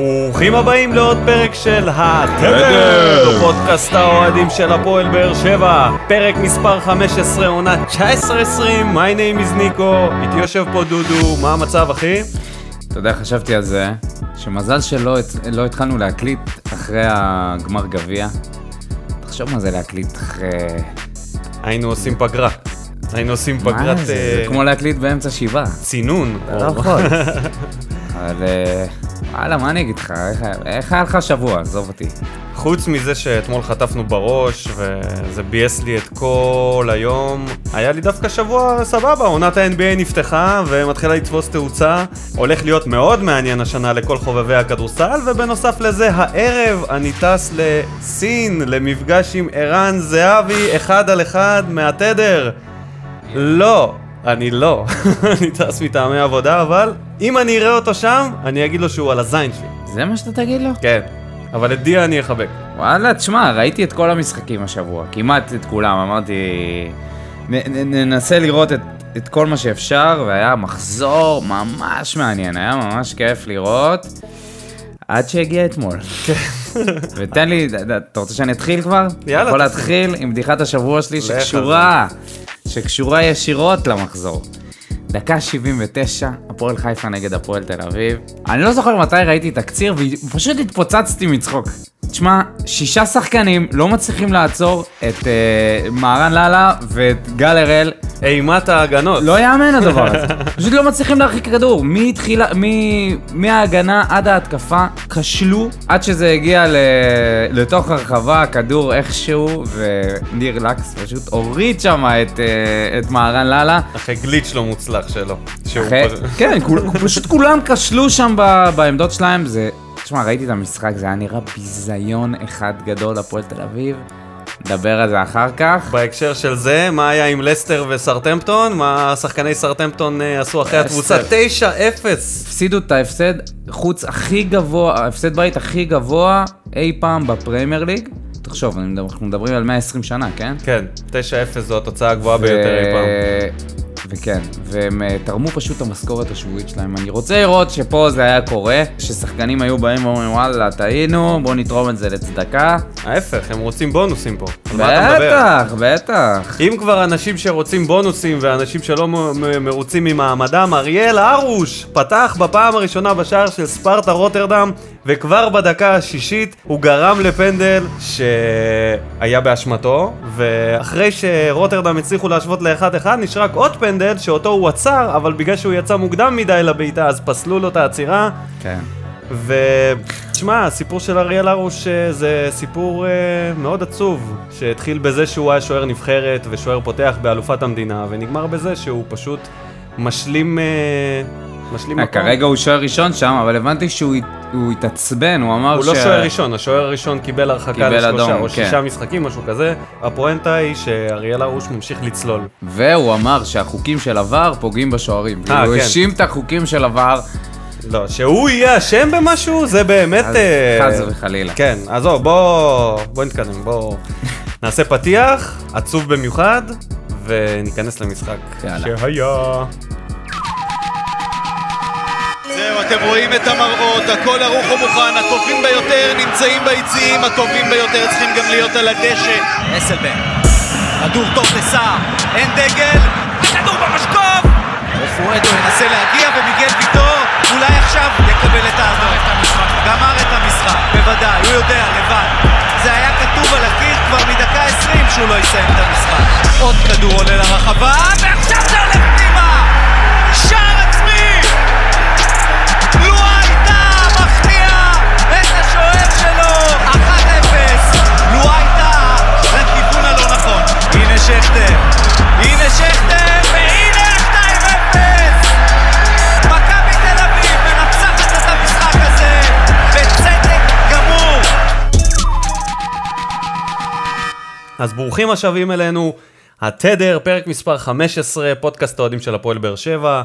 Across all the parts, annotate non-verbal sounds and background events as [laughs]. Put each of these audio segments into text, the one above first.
ברוכים הבאים לעוד פרק של התדר, פודקאסט האוהדים של הפועל באר שבע, פרק מספר 15, עונה 19-20, my name is ניקו, איתי יושב פה דודו, מה המצב אחי? אתה יודע, חשבתי על זה, שמזל שלא לא התחלנו להקליט אחרי הגמר גביע. תחשוב מה זה להקליט אחרי... היינו עושים פגרה. היינו עושים מה פגרת... זה? אה, זה כמו להקליט באמצע שבעה. צינון. אתה לא יכול. אבל אה, וואלה, מה אני אגיד לך? איך- היה לך השבוע? עזוב אותי. חוץ מזה שאתמול חטפנו בראש, וזה ביאס לי את כל היום, היה לי דווקא שבוע סבבה, עונת ה-NBA נפתחה ומתחילה לתפוס תאוצה. הולך להיות מאוד מעניין השנה לכל חובבי הכדורסל, ובנוסף לזה, הערב אני טס לסין, למפגש עם ערן זהבי, אחד על אחד מהתדר. לא, אני לא. [laughs] אני טס מטעמי עבודה, אבל אם אני אראה אותו שם, אני אגיד לו שהוא על הזין שלי. זה מה שאתה תגיד לו? כן. אבל את דיה אני אחבק. וואלה, תשמע, ראיתי את כל המשחקים השבוע, כמעט את כולם, אמרתי... ננסה לראות את, את כל מה שאפשר, והיה מחזור ממש מעניין, היה ממש כיף לראות, עד שהגיע אתמול. ותן לי, אתה רוצה שאני אתחיל כבר? יאללה, יכול. להתחיל עם בדיחת השבוע שלי שקשורה, שקשורה ישירות למחזור. דקה 79, הפועל חיפה נגד הפועל תל אביב. אני לא זוכר מתי ראיתי תקציר ופשוט התפוצצתי מצחוק. תשמע, שישה שחקנים לא מצליחים לעצור את אה, מהרן לאללה ואת גל הראל. אימת ההגנות. לא יאמן הדבר הזה. [laughs] פשוט לא מצליחים להרחיק כדור. מתחילה, מ... מההגנה עד ההתקפה, כשלו עד שזה הגיע ל... לתוך הרחבה, הכדור איכשהו, וניר לקס פשוט הוריד שם את, אה, את מהרן לאללה. אחרי גליץ' לא מוצלח שלו. אחרי- כן, כול- פשוט כולם כשלו שם ב- בעמדות שלהם, זה... תשמע, ראיתי את המשחק, זה היה נראה ביזיון אחד גדול לפועל תל אביב. נדבר על זה אחר כך. בהקשר של זה, מה היה עם לסטר וסרטמפטון? מה שחקני סרטמפטון אה, עשו אחרי התבוצה? לסטר. 9-0. הפסידו את ההפסד חוץ הכי גבוה, ההפסד בית הכי גבוה אי פעם בפרמייר ליג. תחשוב, אנחנו מדברים על 120 שנה, כן? כן, 9-0 זו התוצאה הגבוהה ביותר אי פעם. וכן, והם אה, תרמו פשוט את המשכורת השבועית שלהם. אני רוצה לראות שפה זה היה קורה, ששחקנים היו באים ואומרים וואלה, טעינו, בואו נתרום את זה לצדקה. ההפך, הם רוצים בונוסים פה. בטח, בטח. אם כבר אנשים שרוצים בונוסים ואנשים שלא מרוצים ממעמדם, אריאל הרוש פתח בפעם הראשונה בשער של ספרטה רוטרדם וכבר בדקה השישית הוא גרם לפנדל שהיה באשמתו ואחרי שרוטרדם הצליחו להשוות לאחד אחד נשאר רק עוד פנדל שאותו הוא עצר אבל בגלל שהוא יצא מוקדם מדי לבעיטה אז פסלו לו את העצירה כן. ותשמע, הסיפור של אריאל הרוש אה, זה סיפור אה, מאוד עצוב, שהתחיל בזה שהוא היה שוער נבחרת ושוער פותח באלופת המדינה, ונגמר בזה שהוא פשוט משלים, אה, משלים אה, מקום. כרגע הוא שוער ראשון שם, אבל הבנתי שהוא הת- הוא התעצבן, הוא אמר הוא ש... לא שוער ראשון, השוער הראשון קיבל הרחקה לשלושה או כן. שישה משחקים, משהו כזה. הפואנטה היא שאריאל הרוש ממשיך לצלול. והוא אמר שהחוקים של עבר פוגעים בשוערים. אה, הוא כן. האשים את החוקים של עבר, לא, שהוא יהיה אשם במשהו, זה באמת... אז אה, חס וחלילה. כן, עזוב, בוא, בוא נתקדם, בוא נעשה פתיח, עצוב במיוחד, וניכנס למשחק יאללה. שהיה. אתם רואים את המראות, הכל ערוך ומוכן, הטובים ביותר נמצאים ביציעים, הטובים ביותר צריכים גם להיות על הדשא. אסלבן, כדור טוב לסער, אין דגל, הכדור במשקוף! רפואטו ינסה להגיע ומיגל ויטור אולי עכשיו יקבל את האדום. גמר את המשחק, בוודאי, הוא יודע, לבד. זה היה כתוב על הקיר כבר מדקה 20 שהוא לא יסיים את המשחק. עוד כדור עולה לרחבה, ועכשיו זה הולך שלו 1-0 לואייטה לכיוון הלא נכון. הנה שכטר. הנה שכטר והנה 2-0 מכבי תל אביב מנצחת את המשחק הזה בצדק גמור. אז ברוכים השבים אלינו, התדר, פרק מספר 15, פודקאסט האוהדים של הפועל באר שבע.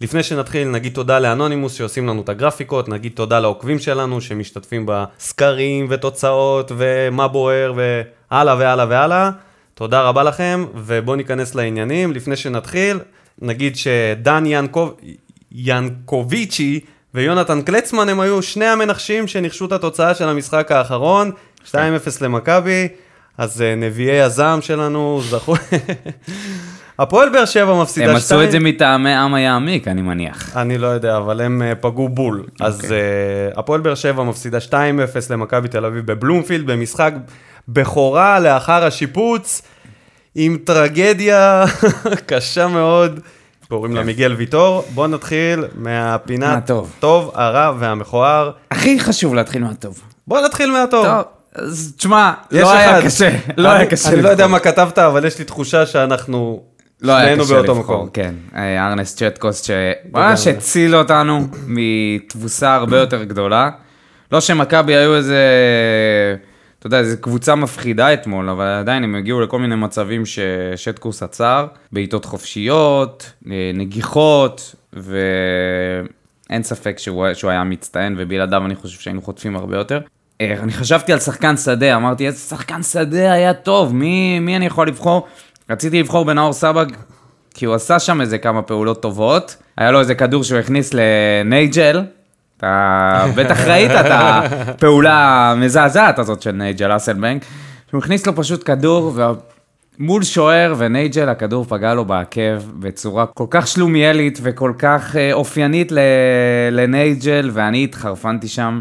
לפני שנתחיל, נגיד תודה לאנונימוס שעושים לנו את הגרפיקות, נגיד תודה לעוקבים שלנו שמשתתפים בסקרים ותוצאות ומה בוער והלאה והלאה והלאה. תודה רבה לכם, ובואו ניכנס לעניינים. לפני שנתחיל, נגיד שדן ינקוב... ינקוביצ'י ויונתן קלצמן הם היו שני המנחשים שניחשו את התוצאה של המשחק האחרון, 2-0 למכבי, אז אה, נביאי הזעם שלנו זכו... [laughs] הפועל באר שבע מפסידה 2... הם עשו את זה מטעמי עם היעמיק, אני מניח. אני לא יודע, אבל הם אה, פגעו בול. אז אוקיי. uh, הפועל באר שבע מפסידה 2-0 למכבי תל אביב בבלומפילד, במשחק בכורה לאחר השיפוץ, עם טרגדיה [laughs] קשה מאוד. קוראים לה כן. מיגל ויטור. בואו נתחיל מהפינת מהטוב. טוב, הרע והמכוער. הכי חשוב להתחיל מהטוב. בואו נתחיל מהטוב. טוב, אז תשמע, לא היה אחד. קשה, לא היה קשה. אני לא יודע. מה כתבת, אבל יש לי תחושה שאנחנו לא היה קשה באותו לבחור, מקום. כן. אה, ארנס צ'טקוס שממש הציל אותנו מתבוסה הרבה יותר גדולה. לא שמכבי היו איזה, אתה יודע, איזה קבוצה מפחידה אתמול, אבל עדיין הם הגיעו לכל מיני מצבים ששטקוס עצר, בעיטות חופשיות, אה, נגיחות, ואין ספק שהוא, שהוא היה מצטיין, ובלעדיו אני חושב שהיינו חוטפים הרבה יותר. אה, אני חשבתי על שחקן שדה, אמרתי, איזה שחקן שדה היה טוב, מי, מי אני יכול לבחור? רציתי לבחור בנאור סבג, כי הוא עשה שם איזה כמה פעולות טובות. היה לו איזה כדור שהוא הכניס לנייג'ל. אתה בטח ראית את הפעולה המזעזעת הזאת של נייג'ל אסלבנק. שהוא הכניס לו פשוט כדור, ומול שוער ונייג'ל הכדור פגע לו בעקב בצורה כל כך שלומיאלית וכל כך אה, אופיינית לנייג'ל, ואני התחרפנתי שם.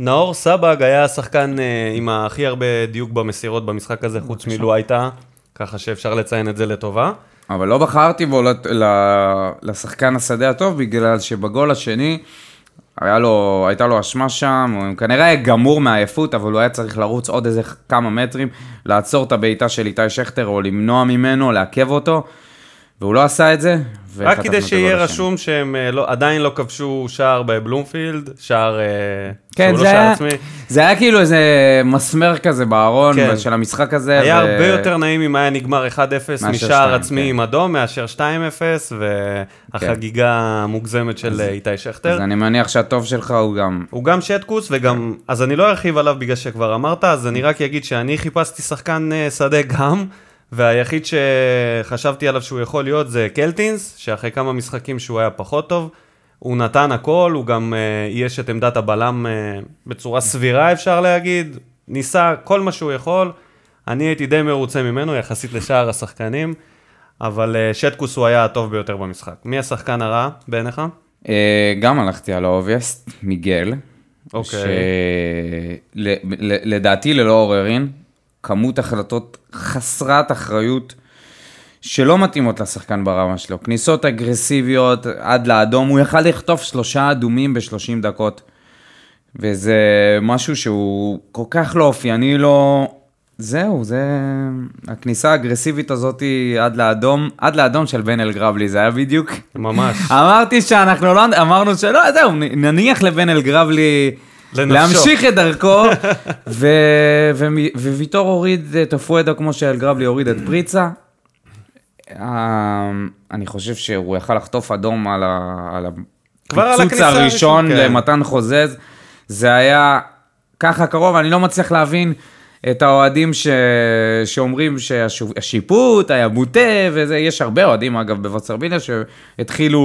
נאור סבג היה השחקן אה, עם הכי הרבה דיוק במסירות במשחק הזה, חוץ מלואייטה, ככה שאפשר לציין את זה לטובה. אבל לא בחרתי בו לשחקן השדה הטוב, בגלל שבגול השני היה לו, הייתה לו אשמה שם, הוא כנראה היה גמור מעייפות, אבל הוא היה צריך לרוץ עוד איזה כמה מטרים, לעצור את הבעיטה של איתי שכטר, או למנוע ממנו, לעכב אותו, והוא לא עשה את זה. רק כדי שיהיה. רשום שהם אה, לא, עדיין לא כבשו שער בבלומפילד, שער אה, כן, שהוא זה לא שער היה, עצמי. זה היה כאילו איזה מסמר כזה בארון כן. של המשחק הזה. היה ו- הרבה יותר נעים אם היה נגמר 1-0 מאשר משער 2, עצמי כן. עם אדום, מאשר 2-0, והחגיגה המוגזמת של אה, איתי שכטר. אז אני מניח שהטוב שלך הוא גם... הוא גם שטקוס וגם, אז אני לא ארחיב עליו בגלל שכבר אמרת, אז אני רק אגיד שאני חיפשתי שחקן אה, שדה גם, והיחיד שחשבתי עליו שהוא יכול להיות זה קלטינס, שאחרי כמה משחקים שהוא היה פחות טוב, הוא נתן הכל, הוא גם אה, אייש את עמדת הבלם אה, בצורה סבירה אפשר להגיד, ניסה כל מה שהוא יכול, אני הייתי די מרוצה ממנו יחסית לשאר השחקנים, אבל אה, שטקוס הוא היה הטוב ביותר במשחק. מי השחקן הרע בעיניך? אה, גם הלכתי על האובייסט, מיגל. אוקיי. שלדעתי ללא עוררין, כמות החלטות חסרת אחריות שלא מתאימות לשחקן ברמה שלו. כניסות אגרסיביות עד לאדום, הוא יכל לכתוב שלושה אדומים ב-30 דקות. וזה משהו שהוא כל כך לא אופייני לו. זהו, זה... הכניסה האגרסיבית הזאת עד לאדום, עד לאדום של בן אלגרבלי, זה היה בדיוק ממש. [laughs] אמרתי שאנחנו לא, אמרנו שלא, זהו, נניח לבן אלגרבלי לנפשו. להמשיך את דרכו, [laughs] וויטור הוריד את הפואדה כמו שאלגרבלי הוריד את פריצה. אה, אני חושב שהוא יכל לחטוף אדום על, הפיצוץ הראשון, כן. למתן חוזז. זה היה ככה קרוב, אני לא מצליח להבין את האוהדים ש... שאומרים שהשיפוט היה מוטה, וזה, יש הרבה אוהדים אגב בווסרביליה שהתחילו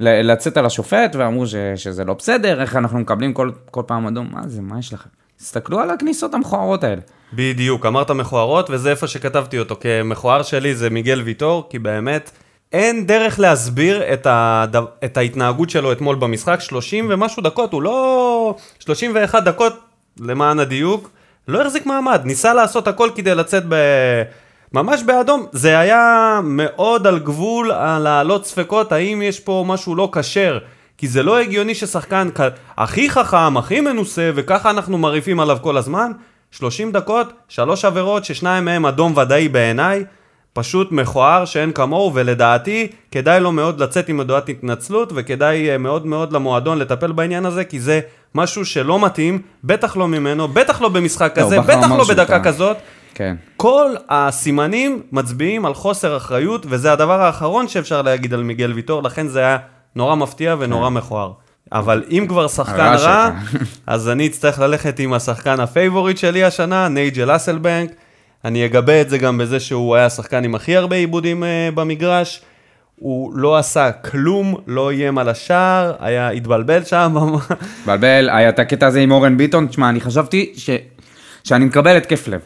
לצאת על השופט ואמרו ש... שזה לא בסדר, איך אנחנו מקבלים כל, כל פעם אדום, מה זה, מה יש לכם? תסתכלו על הכניסות המכוערות האלה. בדיוק, אמרת מכוערות, וזה איפה שכתבתי אותו. כמכוער שלי זה מיגל ויטור, כי באמת אין דרך להסביר את, הד... את ההתנהגות שלו אתמול במשחק. 30 ומשהו דקות, הוא לא... 31 דקות, למען הדיוק, לא החזיק מעמד. ניסה לעשות הכל כדי לצאת ב... ממש באדום. זה היה מאוד על גבול להעלות ספקות, האם יש פה משהו לא כשר. כי זה לא הגיוני ששחקן כ- הכי חכם, הכי מנוסה, וככה אנחנו מרעיפים עליו כל הזמן, 30 דקות, שלוש עבירות ששניים מהם אדום ודאי בעיניי, פשוט מכוער שאין כמוהו, ולדעתי כדאי לו מאוד לצאת עם הודעת התנצלות, וכדאי אה, מאוד מאוד למועדון לטפל בעניין הזה, כי זה משהו שלא מתאים, בטח לא ממנו, בטח לא במשחק לא, כזה, בכר בטח לא בדקה. כזאת. כן. כל הסימנים מצביעים על חוסר אחריות, וזה הדבר האחרון שאפשר להגיד על מיגל ויטור, לכן זה היה נורא מפתיע ונורא מכוער. אבל אם כבר שחקן הרע רע, שלך. אז אני אצטרך ללכת עם השחקן ה favorite שלי השנה, נייג'ל הסלביינק. אני אגבה את זה גם בזה שהוא היה השחקן עם הכי הרבה איבודים uh, במגרש. הוא לא עשה כלום, לא איים על השער, היה, התבלבל שם. [laughs] בלבל, היה את הקטע הזה עם אורן ביטון, תשמע, אני חשבתי ש... שאני מקבל התקף לב.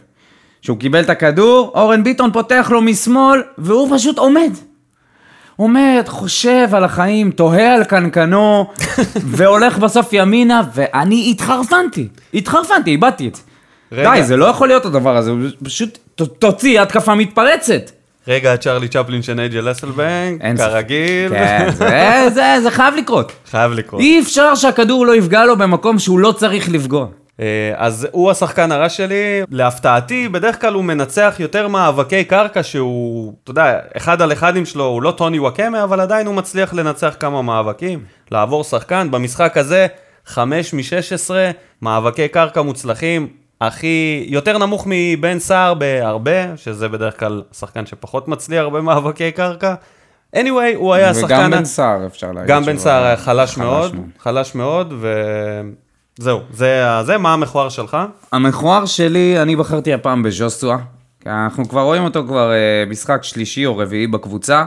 שהוא קיבל את הכדור, אורן ביטון פותח לו משמאל, והוא פשוט עומד. עומד, חושב על החיים, תוהה על קנקנו, [laughs] והולך בסוף ימינה, ואני התחרפנתי. התחרפנתי, איבדתי את זה. רגע. די, זה לא יכול להיות הדבר הזה, פשוט ת- תוציא התקפה מתפרצת. רגע, צ'רלי צ'פלין של נייג'ל אסלבנק, כרגיל. כן, זה, [laughs] זה, זה חייב לקרות. חייב לקרות. אי אפשר שהכדור לא יפגע לו במקום שהוא לא צריך לפגוע. אה, אז הוא השחקן הרע שלי, להפתעתי, בדרך כלל הוא מנצח יותר מאבקי קרקע שהוא, אתה יודע, אחד על אחדים שלו, הוא לא טוני וואקמה, אבל עדיין הוא מצליח לנצח כמה מאבקים, לעבור שחקן. במשחק הזה, 5 מ-16, מאבקי קרקע מוצלחים, הכי, יותר נמוך מבן סער בהרבה, שזה בדרך כלל שחקן שפחות מצליח במאבקי קרקע. anyway, הוא היה השחקן... וגם בן סער אפשר להגיד. גם בן סער היה חלש מאוד, חלש מאוד, וזהו, זה, ה- זה מה המכוער שלך? המכוער שלי, אני בחרתי הפעם בז'וסואה. אנחנו כבר רואים אותו כבר אה, משחק שלישי או רביעי בקבוצה.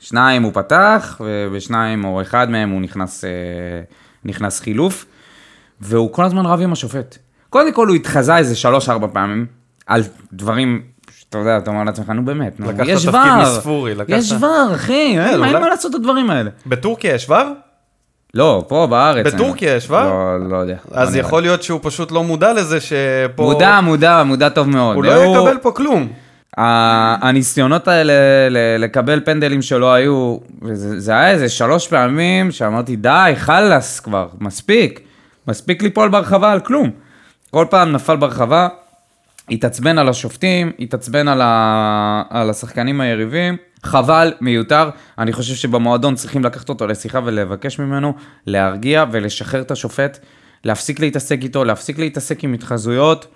שניים הוא פתח, ובשניים או אחד מהם הוא נכנס, אה, נכנס חילוף. והוא כל הזמן רב עם השופט. קודם כל הוא התחזה איזה שלוש-ארבע פעמים על דברים שאתה יודע, אתה אומר לעצמך, נו באמת, נו, יש ור, יש ור, אחי, אין אין אולי- מה לעשות את הדברים האלה. בטורקיה יש ור? לא, פה בארץ. בטורקיה. יש ור? לא, לא יודע. אז לא יכול להיות שהוא פשוט לא מודע לזה שפה... מודע, מודע, מודע טוב מאוד. הוא לא יקבל פה כלום. הניסיונות האלה לקבל פנדלים שלא היו, זה היה איזה שלוש פעמים שאמרתי, די, חלאס כבר, מספיק. מספיק ליפול ברחבה על כלום. כל פעם נפל ברחבה, התעצבן על השופטים, התעצבן על, ה... על השחקנים היריבים, חבל, מיותר. אני חושב שבמועדון צריכים לקחת אותו לשיחה ולבקש ממנו להרגיע ולשחרר את השופט, להפסיק להתעסק איתו, להפסיק להתעסק עם התחזויות.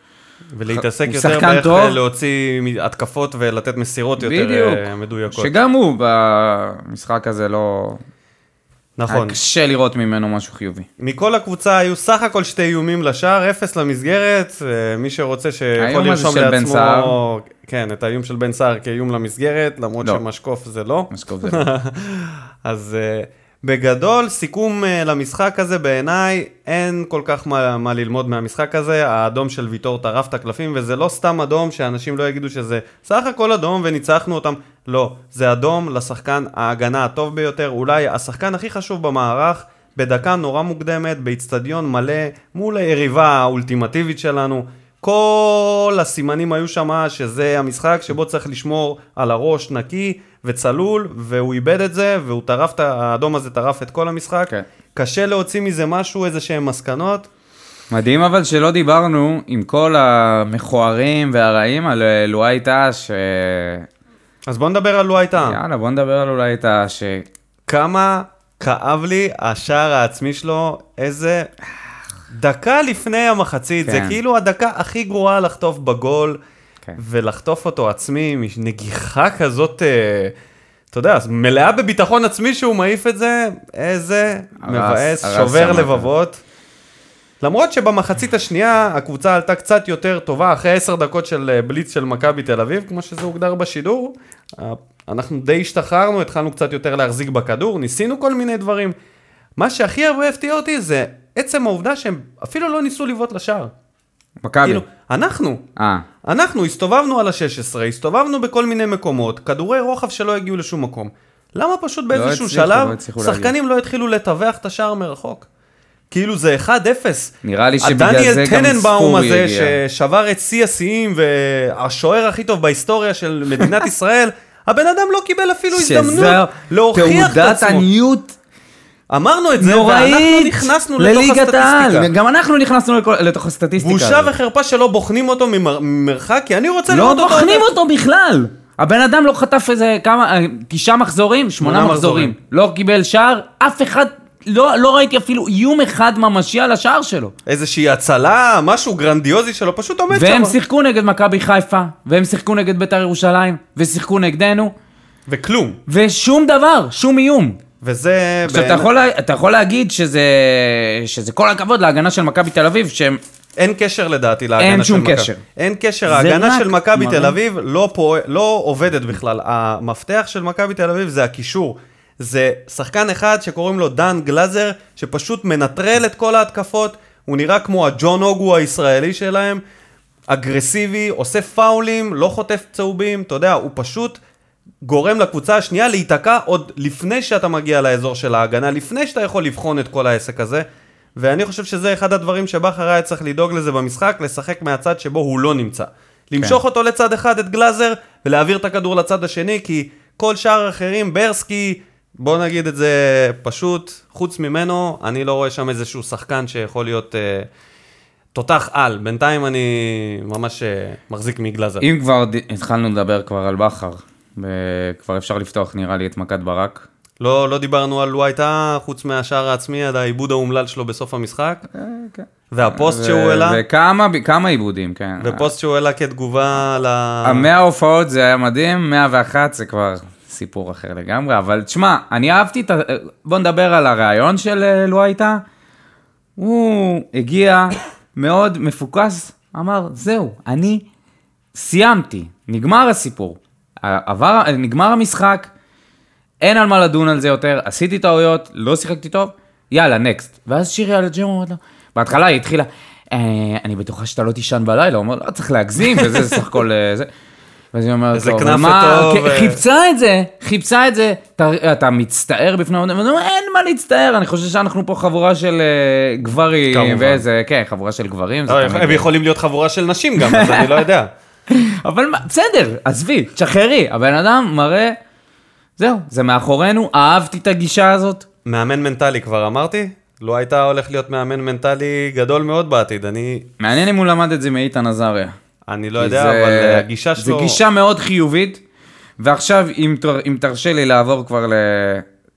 ולהתעסק הוא יותר באיך טוב. להוציא התקפות ולתת מסירות יותר בדיוק. אה, מדויקות. שגם הוא במשחק הזה לא... נכון. היה קשה לראות ממנו משהו חיובי. מכל הקבוצה היו סך הכל שתי איומים לשער, אפס למסגרת. אה, מי שרוצה שיכול לרשום של בן לעצמו... כן, את האיום של בן סער כאיום למסגרת, למרות לא. שמשקוף זה לא. משקוף זה לא. [laughs] אז uh, בגדול, סיכום uh, למשחק הזה בעיניי, אין כל כך מה, מה ללמוד מהמשחק הזה. האדום של ויטור טרף את הקלפים, וזה לא סתם אדום שאנשים לא יגידו שזה סך הכל אדום וניצחנו אותם. לא, זה אדום לשחקן ההגנה הטוב ביותר, אולי השחקן הכי חשוב במערך, בדקה נורא מוקדמת, באיצטדיון מלא, מול היריבה האולטימטיבית שלנו. כל הסימנים היו שם שזה המשחק שבו צריך לשמור על הראש נקי וצלול, והוא איבד את זה, והוא טרף, את האדום הזה טרף את כל המשחק. כן. קשה להוציא מזה משהו, איזה שהם מסקנות. מדהים אבל שלא דיברנו עם כל המכוערים והרעים על לואי טאה. אז בוא נדבר על לואי טעם. יאללה, בוא נדבר על לואי טאה, ש... כמה כאב לי השער העצמי שלו, איזה... דקה לפני המחצית, זה כן. כאילו הדקה הכי גרועה לחטוף בגול, כן. ולחטוף אותו עצמי, נגיחה כזאת, אה, אתה יודע, מלאה בביטחון עצמי שהוא מעיף את זה, איזה הרס- מבאס, הרס שובר לבבות. למרות שבמחצית השנייה הקבוצה עלתה קצת יותר טובה, אחרי עשר דקות של אה, בליץ של מכבי תל אביב, כמו שזה הוגדר בשידור, אנחנו די השתחררנו, התחלנו קצת יותר להחזיק בכדור, ניסינו כל מיני דברים. מה שהכי הרבה הפתיע אותי זה עצם העובדה שהם אפילו לא ניסו לבעוט לשער. מכבי. כאילו, אנחנו, אה, אנחנו הסתובבנו על ה-16, הסתובבנו בכל מיני מקומות, כדורי רוחב שלא הגיעו לשום מקום. למה פשוט באיזשהו הצליחו, שלב לא הצליחו להגיע. שחקנים לא התחילו לטווח את השער מרחוק? כאילו זה 1-0. נראה לי שבגלל הדניאל זה גם טננבאום ספורי הזה הגיע. ששבר את שיא השיאים והשוער הכי טוב בהיסטוריה של מדינת [laughs] ישראל, הבן אדם לא קיבל אפילו הזדמנות להוכיח את תעודת עצמו. עניות אמרנו את זה, ואנחנו נכנסנו לתוך העל. הסטטיסטיקה. גם אנחנו נכנסנו לכל- לתוך הסטטיסטיקה. בושה הזאת. וחרפה שלא בוחנים אותו ממר- ממרחק, כי אני רוצה לראות לא אותו. בוחנים עובר. אותו בכלל. הבן אדם לא חטף איזה כמה, אה, תשעה מחזורים, שמונה. מחזורים. לא קיבל שער, אף אחד, לא לא ראיתי אפילו איום אחד ממשי על השער שלו. איזושהי הצלה, משהו גרנדיוזי שלו, פשוט עומד שם. והם שיחקו נגד מכבי חיפה, והם שיחקו נגד בית"ר ירושלים, ושיחקו נגדנו, וכלום. ושום דבר, שום איום. וזה... עכשיו, אתה בעיני- יכול, אתה יכול להגיד שזה, שזה כל הכבוד להגנה של מכבי תל אביב, שהם אין קשר לדעתי להגנה אין של שום מכבי. קשר. אין קשר, ההגנה של מכבי תל אביב לא, פועל, לא עובדת בכלל. המפתח של מכבי תל אביב זה הקישור. זה שחקן אחד שקוראים לו דן גלאזר, שפשוט מנטרל את כל ההתקפות, הוא נראה כמו הג'ון אוגו הישראלי שלהם, אגרסיבי, עושה פאולים, לא חוטף צהובים, אתה יודע, הוא פשוט גורם לקבוצה השנייה להיתקע עוד לפני שאתה מגיע לאזור של ההגנה, לפני שאתה יכול לבחון את כל העסק הזה. ואני חושב שזה אחד הדברים שבכר היה צריך לדאוג לזה במשחק, לשחק מהצד שבו הוא לא נמצא. למשוך כן. אותו לצד אחד, את גלאזר, ולהעביר את הכדור לצד השני, כי כל שאר האחרים, ברסקי, בוא נגיד את זה פשוט, חוץ ממנו, אני לא רואה שם איזשהו שחקן שיכול להיות אה, תותח על. בינתיים אני ממש אה, מחזיק מגלאזר. אם כבר ד- התחלנו לדבר כבר על בכר, וכבר אפשר לפתוח נראה לי את מכת ברק. לא, לא דיברנו על לו הייתה, חוץ מהשער העצמי, על העיבוד האומלל שלו בסוף המשחק, והפוסט ו- שהוא העלה, וכמה כמה עיבודים, כן. ופוסט שהוא העלה כתגובה ל... המאה הופעות זה היה מדהים, 101 זה כבר סיפור אחר לגמרי, אבל תשמע, אני אהבתי את ה... בוא נדבר על הרעיון של אה, לו הייתה. הוא הגיע מאוד מפוקס, אמר, זהו, אני סיימתי, נגמר הסיפור. עבר, נגמר המשחק, אין על מה לדון על זה יותר, עשיתי טעויות, לא שיחקתי טוב, יאללה, נקסט. ואז שירי על הג'ים אומרת לו, בהתחלה היא התחילה, אה, אני בטוחה שאתה לא תישן בלילה, הוא אומר, לא צריך להגזים, וזה זה סך הכל אה, זה. ואז היא אומרת איזה לו, "אבל כנאפה מה, טוב, כ- אה." חיפשה את זה, חיפשה את זה, אתה, מצטער בפני העולם, ואני אומר, אין מה להצטער, אני חושב שאנחנו פה חבורה של אה, גברים. ואיזה, כן, חבורה של גברים, לא, הם יכולים להיות חבורה של נשים גם, אז אני לא יודע. [laughs] אבל בסדר, עזבי, תשחררי, הבן אדם מראה, זהו, זה מאחורינו, אהבתי את הגישה הזאת. מאמן מנטלי כבר אמרתי? לו הייתה הולך להיות מאמן מנטלי גדול מאוד בעתיד, אני, מעניין אם הוא למד את זה מאיתן עזריה. אני לא יודע, זה- אבל אה, הגישה שלו... זה גישה מאוד חיובית, ועכשיו, אם, תר- אם תרשה לי לעבור כבר ל...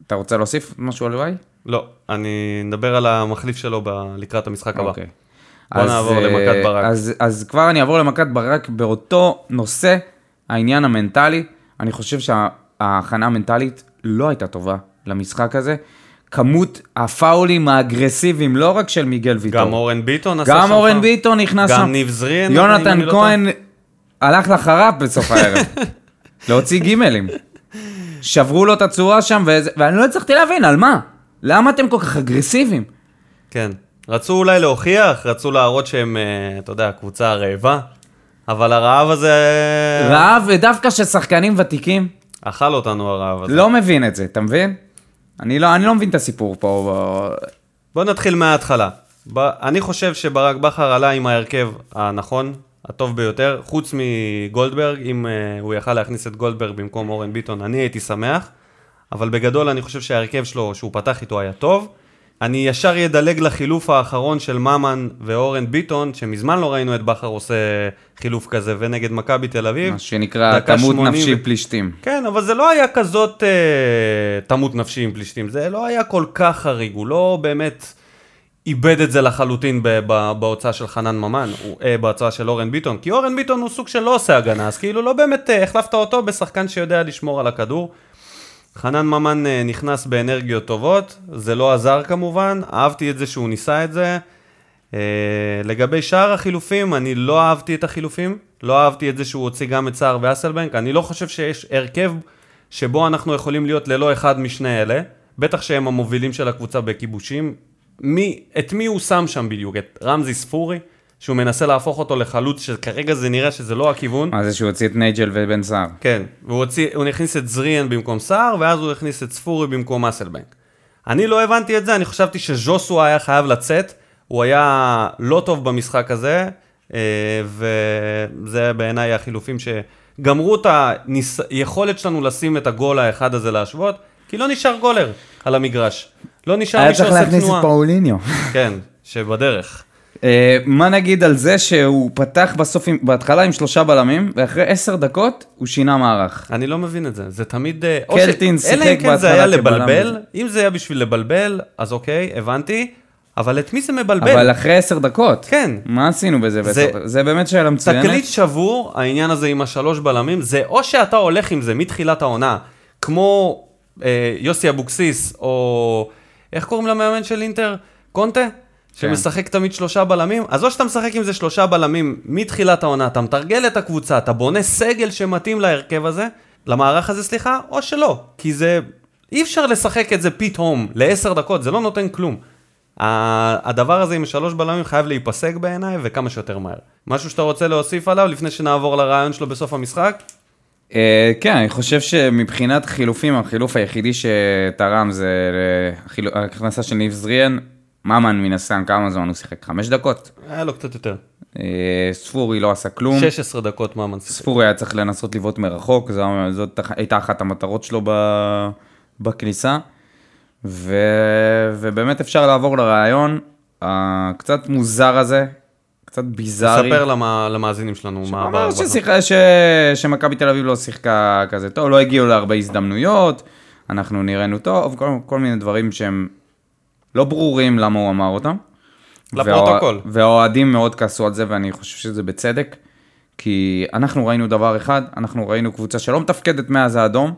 אתה רוצה להוסיף משהו על וואי? לא, אני נדבר על המחליף שלו ב... לקראת המשחק הבא. אוקיי. בוא אז, נעבור אה, למכת ברק. אז, אז כבר אני אעבור למכת ברק באותו נושא, העניין המנטלי. אני חושב שההכנה המנטלית לא הייתה טובה למשחק הזה. כמות הפאולים האגרסיביים, לא רק של מיגל ויטור. גם אורן ביטון עשה גם שם אורן פאול. ביטון נכנס שם. גם ניב זריאן. יונתן לא כהן הלך לחרף בסוף הערב. [laughs] להוציא גימלים. שברו לו את הצורה שם, וזה- ואני לא הצלחתי להבין, על מה? למה אתם כל כך אגרסיביים? כן. רצו אולי להוכיח, רצו להראות שהם, אה, אתה יודע, קבוצה רעבה, אבל הרעב הזה... רעב, ודווקא של שחקנים ותיקים, אכל אותנו הרעב הזה. לא מבין את זה, אתה מבין? אני לא, אני לא מבין את הסיפור פה. בוא נתחיל מההתחלה. ב... אני חושב שברק בכר עלה עם ההרכב הנכון, הטוב ביותר, חוץ מגולדברג, אם uh, הוא יכל להכניס את גולדברג במקום אורן ביטון, אני הייתי שמח, אבל בגדול אני חושב שההרכב שלו, שהוא פתח איתו, היה טוב. אני ישר אדלג לחילוף האחרון של ממן ואורן ביטון, שמזמן לא ראינו את בכר עושה חילוף כזה, ונגד מכבי תל אביב. מה שנקרא תמות 80 נפשי ו- פלישתים. כן, אבל זה לא היה כזאת אה, תמות נפשי עם פלישתים, זה לא היה כל כך חריג, הוא לא באמת איבד את זה לחלוטין ב- ב- בהוצאה של חנן ממן, הוא- אה, בהוצאה של אורן ביטון, כי אורן ביטון הוא סוג של לא עושה הגנה, אז כאילו לא באמת אה, החלפת אותו בשחקן שיודע לשמור על הכדור. חנן ממן אה, נכנס באנרגיות טובות, זה לא עזר כמובן, אהבתי את זה שהוא ניסה את זה. אה, לגבי שאר החילופים, אני לא אהבתי את החילופים, לא אהבתי את זה שהוא הוציא גם את סער ואסלבנק, אני לא חושב שיש הרכב שבו אנחנו יכולים להיות ללא אחד משני אלה, בטח שהם המובילים של הקבוצה בכיבושים. מי, את מי הוא שם שם בדיוק? את רמזי ספורי, שהוא מנסה להפוך אותו לחלוץ, שכרגע זה נראה שזה לא הכיוון. מה זה שהוא הוציא את נייג'ל ובן סער? כן, והוא הוציא, הוא הכניס את זריאן במקום סער, ואז הוא הכניס את ספורי במקום אסלבנק. אני לא הבנתי את זה, אני חשבתי שז'וסו היה חייב לצאת, הוא היה לא טוב במשחק הזה, אה, וזה בעיניי החילופים שגמרו את היכולת שלנו לשים את הגול האחד הזה להשוות, כי לא נשאר גולר על המגרש. לא נשאר היה מי צריך שעושה להכניס את תנועה. פאוליניו. כן, שבדרך. אה, מה נגיד על זה שהוא פתח בסוף, עם- בהתחלה עם שלושה בלמים, ואחרי עשר דקות הוא שינה מערך. אני לא מבין את זה, זה תמיד... או קלטין ש- אלא שיחק אם כן זה היה בהתחלה כבלם לבלבל, וזה. אם זה היה בשביל לבלבל, אז אוקיי, הבנתי, אבל את מי זה מבלבל? אבל אחרי עשר דקות. כן. מה עשינו בזה? זה- זה, זה באמת שאלה מצוינת. תקליט שבור, העניין הזה עם השלוש בלמים, זה או שאתה הולך עם זה מתחילת העונה, כמו אה, יוסי אבוקסיס, או איך קוראים למאמן של אינטר? קונטה? שמשחק תמיד שלושה בלמים, אז או שאתה משחק עם זה שלושה בלמים מתחילת העונה, אתה מתרגל את הקבוצה, אתה בונה סגל שמתאים להרכב הזה, למערך הזה, סליחה, או שלא. כי זה, אי אפשר לשחק את זה פתאום לעשר דקות, זה לא נותן כלום. הדבר הזה עם שלוש בלמים חייב להיפסק בעיניי, וכמה שיותר מהר. משהו שאתה רוצה להוסיף עליו לפני שנעבור לרעיון שלו בסוף המשחק? אה, כן, אני חושב שמבחינת חילופים, החילוף היחידי שתרם זה החילו- ההכנסה של ניב זריאן. ממן מן הסתם, כמה זמן הוא שיחק? חמש דקות? היה לו קצת יותר. אה, ספורי לא עשה כלום. 16 דקות מאמן שיחק. ספורי היה צריך לנסות לבעוט מרחוק, זאת הייתה אחת המטרות שלו ב, בכניסה. ו, ובאמת אפשר לעבור לרעיון הקצת מוזר הזה, קצת ביזארי. ספר למ- למאזינים שלנו מה... ב- ששיחה, ש... שמכבי תל אביב לא שיחקה כזה טוב, לא הגיעו להרבה הזדמנויות, אנחנו נראינו טוב, כל, כל מיני דברים שהם לא ברורים למה הוא אמר אותם. לפרוטוקול. והאוה- והאוהדים מאוד כעסו על זה, ואני חושב שזה בצדק, כי אנחנו ראינו דבר אחד, אנחנו ראינו קבוצה שלא מתפקדת מאז האדום.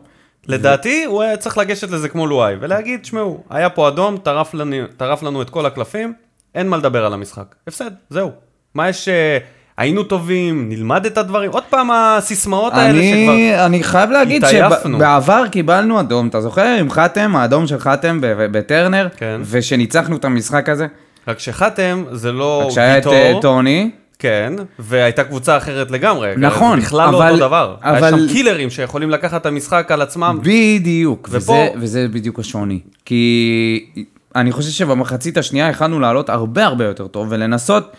לדעתי הוא היה צריך לגשת לזה כמו לואי, ולהגיד, שמעו, היה פה אדום, טרף לנו, טרף לנו את כל הקלפים, אין מה לדבר על המשחק. הפסד, זהו. מה יש... אה, היינו טובים, נלמד את הדברים, עוד פעם הסיסמאות האלה שכבר... אני, אני חייב להגיד התעייפנו. שבעבר קיבלנו אדום, אתה זוכר עם חתם, האדום של חתם בטרנר, כן. ושניצחנו את המשחק הזה, רק שחתם, זה לא רק שהיה את אה, ויטור, טוני, כן, והייתה קבוצה אחרת לגמרי. נכון, זה בכלל לא אבל- אותו דבר. היה אבל- שם קילרים שיכולים לקחת את המשחק על עצמם. בדיוק, ופה- וזה, וזה בדיוק השוני. כי אני חושב שבמחצית השנייה יכלנו לעלות הרבה הרבה יותר טוב, ולנסות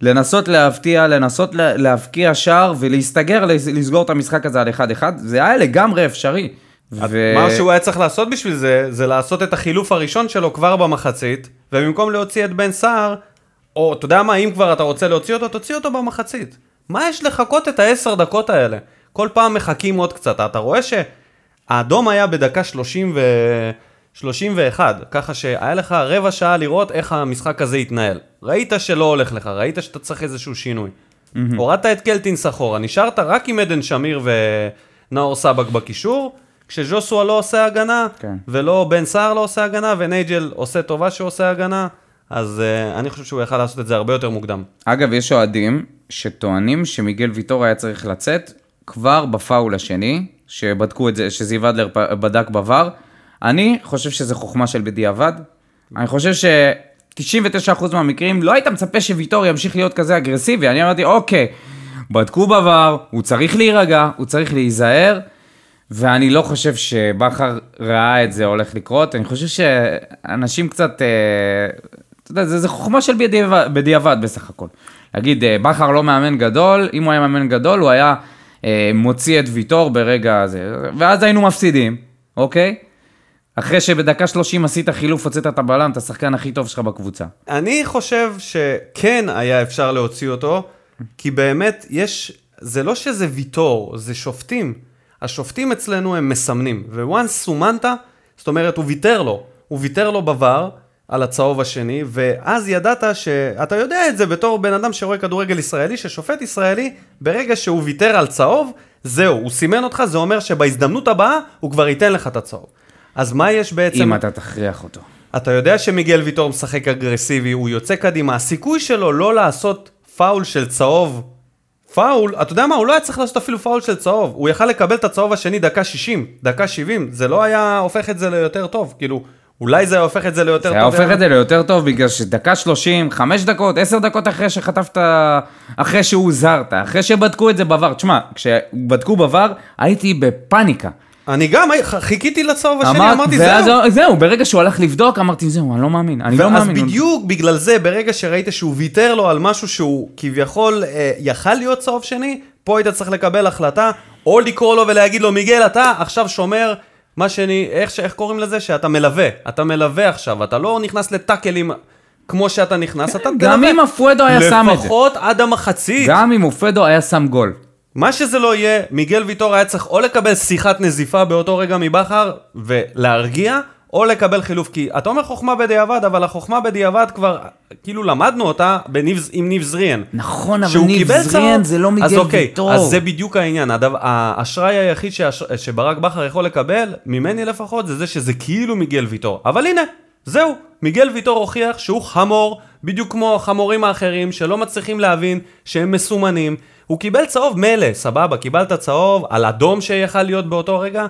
לנסות להפתיע, לנסות לה- להבקיע שער ולהסתגר, לס- לסגור את המשחק הזה על 1-1, זה היה לגמרי אפשרי. ו... מה שהוא היה צריך לעשות בשביל זה, זה לעשות את החילוף הראשון שלו כבר במחצית, ובמקום להוציא את בן סער, או אתה יודע מה, אם כבר אתה רוצה להוציא אותו, תוציא אותו במחצית. מה יש לחכות את העשר דקות האלה? כל פעם מחכים עוד קצת. אתה רואה שהאדום היה בדקה 30 ו... 31, ככה שהיה לך רבע שעה לראות איך המשחק הזה יתנהל. ראית שלא הולך לך, ראית שאתה צריך איזשהו שינוי. הורדת את קלטינס אחורה, נשארת רק עם עדן שמיר ונאור סבק בקישור, כשז'וסווה לא עושה הגנה, כן. ולא בן סער לא עושה הגנה, ונייג'ל עושה טובה שהוא עושה הגנה, אז uh, אני חושב שהוא יכל לעשות את זה הרבה יותר מוקדם. אגב, יש אוהדים שטוענים שמיגל ויטור היה צריך לצאת כבר בפאול השני, שבדקו את זה, שזיו אדלר פ- בדק בVAR. אני חושב שזה חוכמה של בדיעבד. אני חושב ש-99% מהמקרים לא היית מצפה שוויטור ימשיך להיות כזה אגרסיבי. אני אמרתי, אוקיי, בדקו בVAR, הוא צריך להירגע, הוא צריך להיזהר. ואני לא חושב שבכר ראה את זה הולך לקרות, אני חושב שאנשים קצת, אה, אתה יודע, זה, זה חוכמה של בדיעבד, בדיעבד בסך הכל. להגיד, אה, בכר לא מאמן גדול, אם הוא היה מאמן גדול, הוא היה אה, מוציא את ויטור ברגע הזה, ואז היינו מפסידים, אוקיי? אחרי שבדקה 30 עשית חילוף, הוצאת את הבלם, אתה השחקן הכי טוב שלך בקבוצה. אני חושב שכן היה אפשר להוציא אותו, כי באמת יש, זה לא שזה ויטור, זה שופטים. השופטים אצלנו הם מסמנים, וואנס סומנת, זאת אומרת, הוא ויתר לו, הוא ויתר לו בVAR על הצהוב השני, ואז ידעת שאתה יודע את זה בתור בן אדם שרואה כדורגל ישראלי, ששופט ישראלי, ברגע שהוא ויתר על צהוב, זהו, הוא סימן אותך, זה אומר שבהזדמנות הבאה הוא כבר ייתן לך את הצהוב. אז מה יש בעצם... אם אתה תכריח אותו. אתה יודע שמיגל ויטור משחק אגרסיבי, הוא יוצא קדימה, הסיכוי שלו לא לעשות פאול של צהוב, פאול, אתה יודע מה, הוא לא היה צריך לעשות אפילו פאול של צהוב, הוא יכל לקבל את הצהוב השני דקה 60, דקה 70, זה לא היה הופך את זה ליותר טוב, כאילו, אולי זה היה הופך את זה ליותר זה טוב. היה הופך את זה ליותר טוב בגלל שדקה 30, 5 דקות, 10 דקות אחרי שחטפת, אחרי שהוזהרת, אחרי שבדקו את זה בVAR. תשמע, כשבדקו בVAR הייתי בפאניקה. אני גם חיכיתי לצהוב השני, אמר- אמרתי ואז זהו. זהו, ברגע שהוא הלך לבדוק, אמרתי זהו, אני לא מאמין, אני לא ואז מאמין. בדיוק בגלל זה, ברגע שראית שהוא ויתר לו על משהו שהוא כביכול אה, יכל להיות צהוב שני, פה היית צריך לקבל החלטה, או לקרוא לו ולהגיד לו, מיגל, אתה עכשיו שומר, מה שני, איך, איך קוראים לזה? שאתה מלווה, אתה מלווה עכשיו, אתה לא נכנס לטאקלים כמו שאתה נכנס, אתה תלווה. גם אם אפואדו היה שם את זה. לפחות עד המחצית. גם אם אופדו היה שם גול. מה שזה לא יהיה, מיגל ויטור היה צריך או לקבל שיחת נזיפה באותו רגע מבכר ולהרגיע, או לקבל חילוף. כי אתה אומר חוכמה בדיעבד, אבל החוכמה בדיעבד כבר, כאילו למדנו אותה בניב, עם ניב זריאן. נכון, אבל ניב זריאן צהוב, זה לא אז מיגל אוקיי, ויטור. אז זה בדיוק העניין. הדבר, האשראי היחיד שהש, שברק בכר יכול לקבל, ממני לפחות, זה זה שזה כאילו מיגל ויטור. אבל הנה, זהו, מיגל ויטור הוכיח שהוא חמור, בדיוק כמו החמורים האחרים שלא מצליחים להבין שהם מסומנים. הוא קיבל צהוב מילא, סבבה, קיבלת צהוב על אדום שיכל להיות באותו רגע,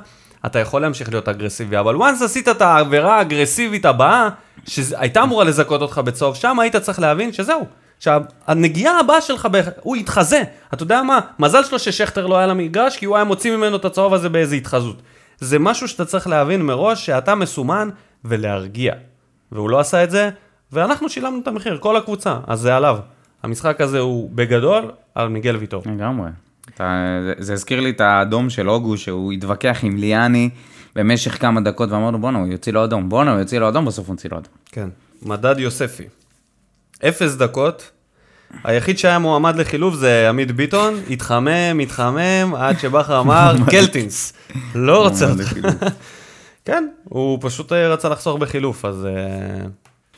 אתה יכול להמשיך להיות אגרסיבי, אבל once עשית את העבירה האגרסיבית הבאה, שהייתה אמורה לזכות אותך בצהוב, שם היית צריך להבין שזהו. עכשיו, הנגיעה הבאה שלך, ב... הוא יתחזה. אתה יודע מה? מזל שלו ששכטר לא היה למגרש, כי הוא היה מוציא ממנו את הצהוב הזה באיזה התחזות. זה משהו שאתה צריך להבין מראש, שאתה מסומן ולהרגיע. והוא לא עשה את זה, ואנחנו שילמנו את המחיר, כל הקבוצה, אז זה עליו. המשחק הזה הוא בגדול על מיגל ויטור. לגמרי. אתה, זה, זה הזכיר לי את האדום של אוגו, שהוא התווכח עם ליאני במשך כמה דקות, ואמרנו, בואנה, הוא יוציא לו אדום, בואנה, הוא יוציא לו אדום, בסוף הוא יוציא לו אדום. כן. מדד יוספי. אפס דקות. היחיד שהיה מועמד לחילוף זה עמית ביטון, התחמם, התחמם, עד שבכר אמר, [laughs] קלטינס. לא רוצה אותך. כן, הוא פשוט אה, רצה לחסוך בחילוף, אז אה,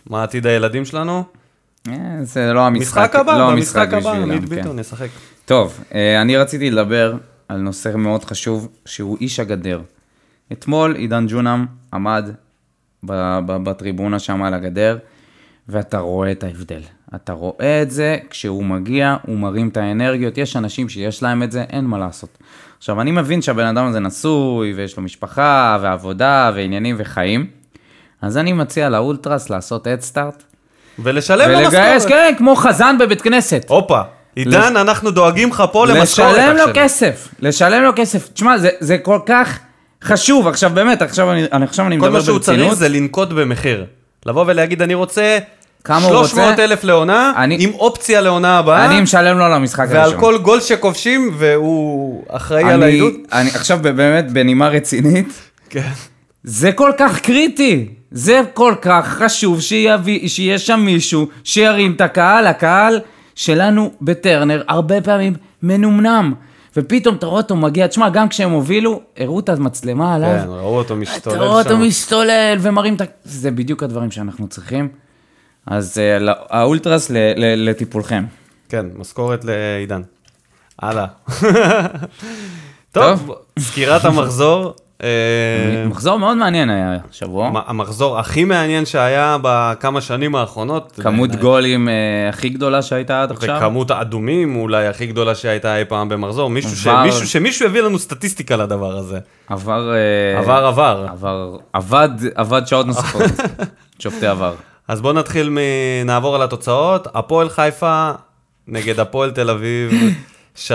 מה עתיד הילדים שלנו? אה, זה לא המשחק, משחק הבא, לא המשחק הבא, עמית כן. ביטון ישחק. טוב, אני רציתי לדבר על נושא מאוד חשוב, שהוא איש הגדר. אתמול עידן ג'ונם עמד בטריבונה שם על הגדר, ואתה רואה את ההבדל. אתה רואה את זה, כשהוא מגיע, הוא מרים את האנרגיות, יש אנשים שיש להם את זה, אין מה לעשות. עכשיו, אני מבין שהבן אדם הזה נשוי, ויש לו משפחה, ועבודה, ועניינים וחיים, אז אני מציע לאולטרס לעשות אדסטארט, ולשלם לו ולגייס, משכורת. כן, כמו חזן בבית כנסת. הופה, עידן, אנחנו דואגים לך פה למשכורת. לשלם לו. כסף, לשלם לו כסף. תשמע, זה, זה כל כך חשוב. עכשיו באמת, עכשיו אני, אני, עכשיו אני כל מדבר מה שהוא צריך ברצינות. זה לנקוט במחיר. לבוא ולהגיד, אני רוצה כמה הוא רוצה? 300 אלף לעונה, אני- עם אופציה לעונה הבאה, אני משלם לו על המשחק ועל הראשון. כל גול שכובשים, והוא אחראי על אני, העידוד. אני עכשיו באמת, בנימה רצינית, כן. זה כל כך קריטי. זה כל כך חשוב שיביא, שיהיה שם מישהו שירים את הקהל. הקהל שלנו בטרנר הרבה פעמים מנומנם. ופתאום אתה רואה אותו מגיע, תשמע, גם כשהם הובילו, הראו את המצלמה עליו. כן, ראו אותו משתולל אתה רואה אותו שם. משתולל ומרים את ה... זה בדיוק הדברים שאנחנו צריכים. אז אה, לא- האולטרס לטיפולכם. כן, משכורת לעידן. הלאה. [laughs] טוב. סקירת המחזור. אה, מחזור מאוד מעניין היה השבוע. המ- המחזור הכי מעניין שהיה בכמה שנים האחרונות. כמות בעיניי. גולים אה, הכי גדולה שהייתה עד עכשיו. וכמות האדומים אולי הכי גדולה שהייתה אי פעם במחזור. מישהו שמישהו יביא לנו סטטיסטיקה לדבר הזה. עבר... אה, עבר עבר. עבר... עבד, עבד שעות נוספות. [laughs] שופטי עבר. אז בואו נתחיל, מ... נעבור על התוצאות. הפועל חיפה נגד הפועל תל אביב, [laughs] 3-0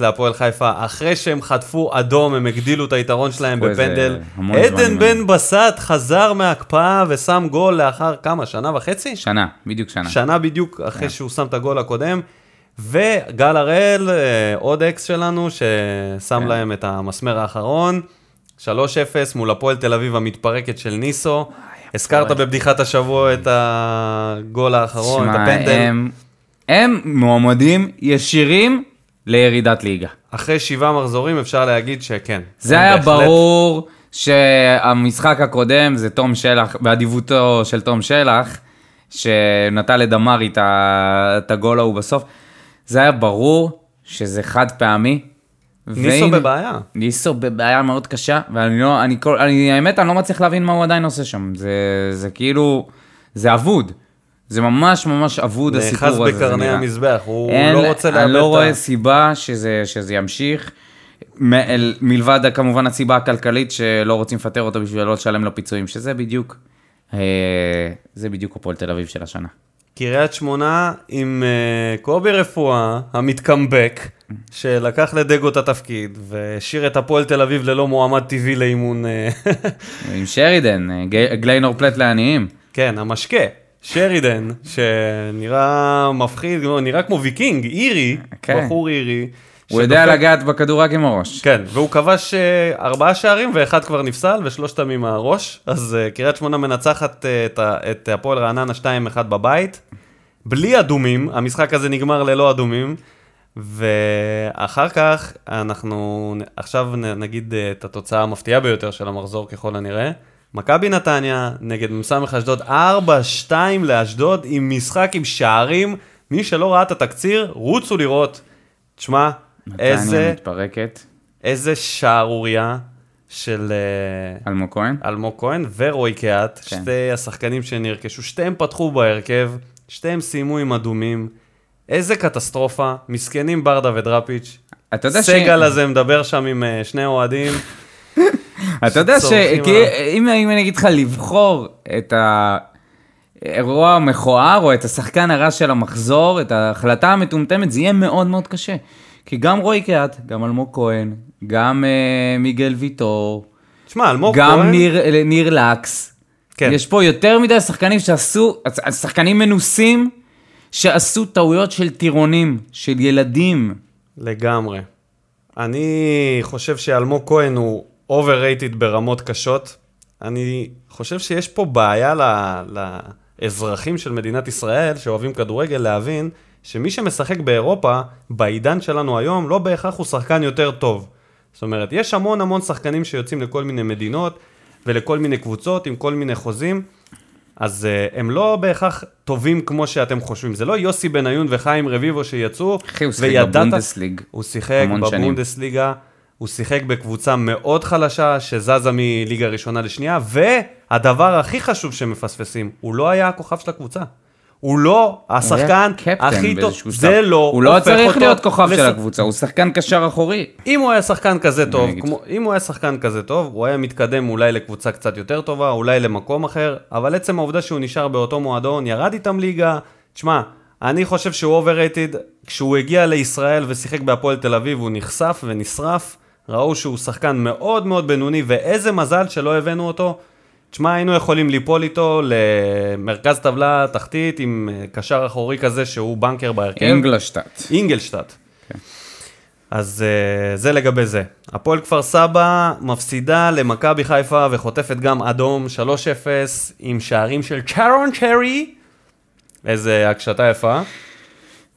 להפועל חיפה. אחרי שהם חטפו אדום, הם הגדילו את היתרון שלהם בפנדל. עדן בן בסט חזר מההקפאה ושם גול לאחר כמה? שנה וחצי? שנה, בדיוק שנה. שנה בדיוק אחרי שהוא שם את הגול הקודם. וגל הראל, אה, עוד אקס שלנו, ששם כן. להם את המסמר האחרון. 3-0 מול הפועל תל אביב המתפרקת של ניסו. הזכרת בבדיחת השבוע את הגול האחרון, את הפנדל. הם, הם מועמדים ישירים לירידת ליגה. אחרי שבעה מחזורים אפשר להגיד שכן. זה היה בהחלט- ברור שהמשחק הקודם זה תום שלח, באדיבותו של תום שלח, שנתן לדמרי את הגול ההוא בסוף. זה היה ברור שזה חד פעמי. ניסו בבעיה. ניסו בבעיה מאוד קשה, ואני לא, אני כל, אני, האמת, אני לא מצליח להבין מה הוא עדיין עושה שם. זה, זה כאילו, זה אבוד. זה ממש ממש אבוד נאחז הסיפור הזה. זה בקרני. המזבח, הוא אין- לא רוצה לאבד אני לא את רואה ה... סיבה שזה, שזה ימשיך. מ- אל- מלבד כמובן הסיבה הכלכלית שלא רוצים לפטר אותו בשביל לא לשלם לו פיצויים, שזה בדיוק, אה, זה בדיוק הפועל תל אביב של השנה. קריית שמונה עם uh, קובי רפואה, המתקמבק, שלקח לדגו את התפקיד, והשאיר את הפועל תל אביב ללא מועמד טבעי לאימון, אה, [laughs] עם שרידן, אה, גליינור פלט לעניים. כן, המשקה, שרידן, שנראה מפחיד, נראה כמו ויקינג, אירי, כן. בחור אירי. הוא יודע לגעת בכדור רק עם הראש. כן, והוא כבש אה, ארבעה שערים ואחד כבר נפסל ושלושתם עם הראש. אז אה, קריית שמונה מנצחת אה, את, הפועל רעננה 2-1 בבית. בלי אדומים, המשחק הזה נגמר ללא אדומים. ואחר כך אנחנו עכשיו נגיד את התוצאה המפתיעה ביותר של המחזור ככל הנראה. מכבי נתניה נגד מ"ס אשדוד 4-2 לאשדוד עם משחק עם שערים. מי שלא ראה את התקציר, רוצו לראות. תשמע, איזה... מתפרקת. איזה שערורייה של אה, אלמוג כהן? אלמוג כהן ורועי קהת, כן. שתי השחקנים שנרכשו, שתיהם פתחו בהרכב, שתיהם סיימו עם אדומים. איזה קטסטרופה, מסכנים ברדה ודראפיץ'. אתה יודע ש... סגל הזה מדבר שם עם אה, שני אוהדים. [laughs] אתה יודע שאם אם אני אגיד לך לבחור את האירוע המכוער או את השחקן הרע של המחזור, את ההחלטה המטומטמת, זה יהיה מאוד מאוד קשה. כי גם רועי קהת, גם אלמוג כהן, גם אה, מיגל ויטור, תשמע, אלמוג גם כהן, ניר, ניר לקס. כן. יש פה יותר מדי שחקנים שעשו, שחקנים מנוסים שעשו טעויות של טירונים, של ילדים. לגמרי. אני חושב שאלמוג כהן הוא overrated ברמות קשות. אני חושב שיש פה בעיה ל... לאזרחים של מדינת ישראל שאוהבים כדורגל להבין שמי שמשחק באירופה, בעידן שלנו היום, לא בהכרח הוא שחקן יותר טוב. זאת אומרת, יש המון המון שחקנים שיוצאים לכל מיני מדינות ולכל מיני קבוצות עם כל מיני חוזים, אז uh, הם לא בהכרח טובים כמו שאתם חושבים. זה לא יוסי בניון וחיים רביבו שיצאו, אחי, הוא שיחק וידעת- בבונדסליג הוא שיחק שנים. בבונדסליגה, הוא שיחק בקבוצה מאוד חלשה שזזה מליגה ראשונה לשנייה, והדבר הכי חשוב שמפספסים, הוא לא היה הכוכב של הקבוצה. הוא לא השחקן הכי טוב, זה. לא הוא לא הופך צריך אותו להיות כוכב של הקבוצה, הוא שחקן קשר אחורי. אם הוא היה שחקן כזה טוב, כמו, אם הוא היה שחקן כזה טוב, הוא היה מתקדם אולי לקבוצה קצת יותר טובה, אולי למקום אחר, אבל עצם העובדה שהוא נשאר באותו מועדון, ירד איתם ליגה, תשמע, אני חושב שהוא overrated, כשהוא הגיע לישראל ושיחק בהפועל תל אביב, הוא נחשף ונשרף, ראו שהוא שחקן מאוד מאוד בינוני, ואיזה מזל שלא הבאנו אותו. תשמע, היינו יכולים ליפול איתו למרכז טבלה תחתית עם אה, קשר אחורי כזה שהוא בנקר בהרכב. אינגלשטאט. אינגלשטאט. אז uh, זה לגבי זה. הפועל כפר סבא מפסידה למכבי חיפה וחוטפת גם אדום 3-0 עם שערים של צ'ארון צ'רי. איזה הקשתה יפה.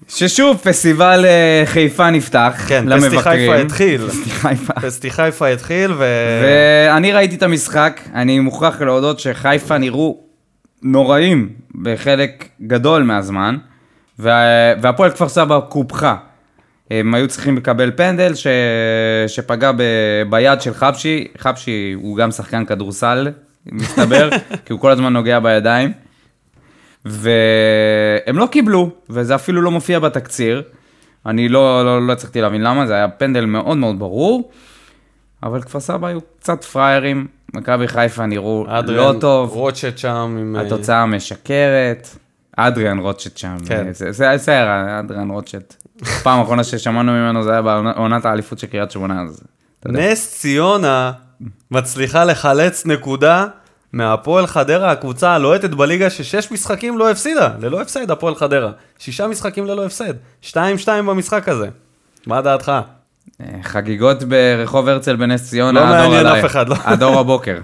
ששוב, פסטיבל אה, חיפה נפתח כן, למבקרים. פסטי חיפה התחיל. פסטי חיפה. פסטי חיפה התחיל ו... ואני ראיתי את המשחק, אני מוכרח להודות שחיפה נראו נוראים בחלק גדול מהזמן, וה- והפועל כפר סבא קופחה. הם היו צריכים לקבל פנדל ש... שפגע ב... ביד של חבשי, חבשי הוא גם שחקן כדורסל, מסתבר, [laughs] כי הוא כל הזמן נוגע בידיים. והם לא קיבלו, וזה אפילו לא מופיע בתקציר. אני לא, לא, לא הצלחתי להבין למה, זה היה פנדל מאוד מאוד ברור. אבל כפר סבא היו קצת פראיירים, מכבי חיפה נראו לא טוב, רוטשט שם עם... אה, התוצאה משקרת. אדריאן רוטשט שם, כן. זה זה היה סער, אדריאן רוטשט. פעם אחרונה ששמענו ממנו זה היה בעונת האליפות של קריית שמונה, אז. נס ציונה מצליחה לחלץ נקודה מהפועל חדרה, הקבוצה הלוהטת בליגה ששש משחקים לא הפסידה, ללא הפסד הפועל חדרה. שישה משחקים ללא הפסד. שתיים שתיים במשחק הזה. מה דעתך? אה, חגיגות ברחוב הרצל בנס ציונה, לא מעניין. אף אחד, לא. עד אור הבוקר.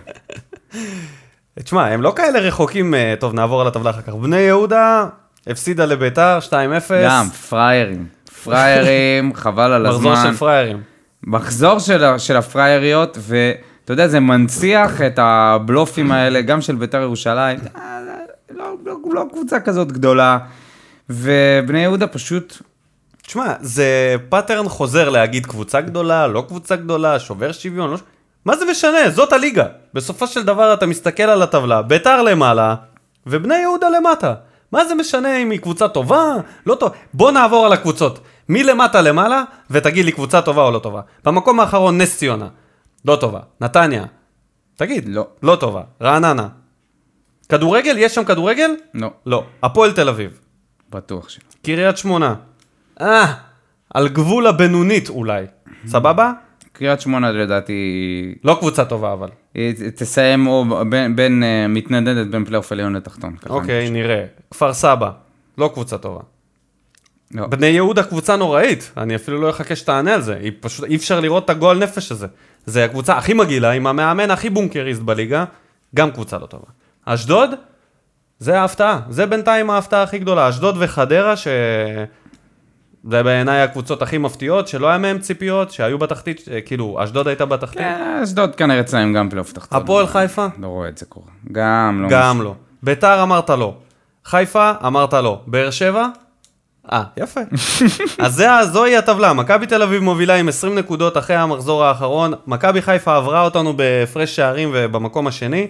[laughs] תשמע, הם לא כאלה רחוקים, אה, טוב, נעבור על הטבלה אחר כך. בני יהודה הפסידה לביתר 2-0. גם, פראיירים. פראיירים, [laughs] חבל על הזמן. מחזור של פראיירים. מחזור של, של הפראייריות, ואתה יודע, זה מנציח את הבלופים האלה, גם של בית"ר ירושלים. אה, לא, לא, לא קבוצה כזאת גדולה. ובני יהודה פשוט, תשמע, זה pattern חוזר להגיד קבוצה גדולה, לא קבוצה גדולה, שובר שוויון, לא... מה זה משנה? זאת הליגה. בסופו של דבר אתה מסתכל על הטבלה, ביתר למעלה, ובני יהודה למטה. מה זה משנה אם היא קבוצה טובה, לא טובה? בוא נעבור על הקבוצות. מלמטה למעלה, ותגיד לי קבוצה טובה או לא טובה. במקום האחרון נס ציונה, לא טובה. נתניה, תגיד, לא. לא טובה. רעננה. כדורגל? יש שם כדורגל? לא, לא. הפועל תל אביב. בטוח שלא. קריית שמונה. אה, על גבול הבינונית אולי. סבבה? קריית שמונה לדעתי, לא קבוצה טובה אבל. היא תסיים או בין, בין אה, מתנדנדת בין פלייאוף עליון לתחתון. אוקיי. נראה. כפר סבא, לא קבוצה טובה. לא. בני יהודה קבוצה נוראית, אני אפילו לא אחכה שתענה על זה. היא פשוט, אי אפשר לראות את הגועל נפש הזה. זה הקבוצה הכי מגעילה, עם המאמן הכי בונקריסט בליגה, גם קבוצה לא טובה. אשדוד, זה ההפתעה. זה בינתיים ההפתעה הכי גדולה. אשדוד וחדרה, ש... זה בעיניי הקבוצות הכי מפתיעות, שלא היה מהם ציפיות, שהיו בתחתית, כאילו, אשדוד הייתה בתחתית. אה, אשדוד כנראה אצלם גם פלייאוף תחתון. הפועל חיפה? לא רואה את זה קורה. גם לא. גם לא. ביתר אמרת לא. חיפה אמרת לא. באר שבע? אה, יפה. [laughs] אז זה, זוהי הטבלה, מכבי תל אביב מובילה עם 20 נקודות אחרי המחזור האחרון, מכבי חיפה עברה אותנו בהפרש שערים ובמקום השני,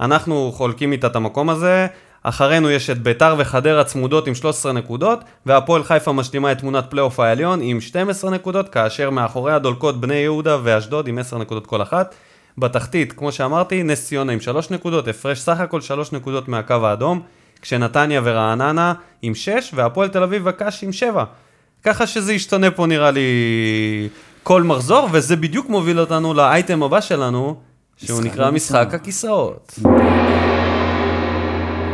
אנחנו חולקים איתה את המקום הזה, אחרינו יש את ביתר וחדרה צמודות עם 13 נקודות, והפועל חיפה משלימה את תמונת פלייאוף העליון עם 12 נקודות, כאשר מאחוריה דולקות בני יהודה ואשדוד עם 10 נקודות כל אחת. בתחתית, כמו שאמרתי, נס ציונה עם 3 נקודות, הפרש סך הכל 3 נקודות מהקו האדום, כשנתניה ורעננה עם 6, והפועל תל אביב וקאש עם 7. ככה שזה ישתנה פה נראה לי כל מחזור, וזה בדיוק מוביל אותנו לאייטם הבא שלנו, שהוא נקרא משחק הכיסאות.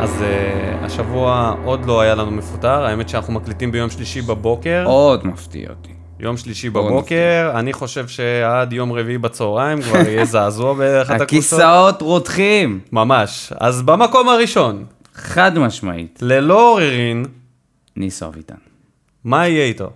אז uh, השבוע עוד לא היה לנו מפוטר, האמת שאנחנו מקליטים ביום שלישי בבוקר. עוד מפתיע אותי. יום שלישי בבוקר, אני חושב שעד יום רביעי בצהריים כבר יהיה [laughs] זעזוע באחת הקבוצות. הכיסאות רותחים, ממש. אז במקום הראשון, חד משמעית. ללא עוררין, ניסו אביטן. מה יהיה איתו?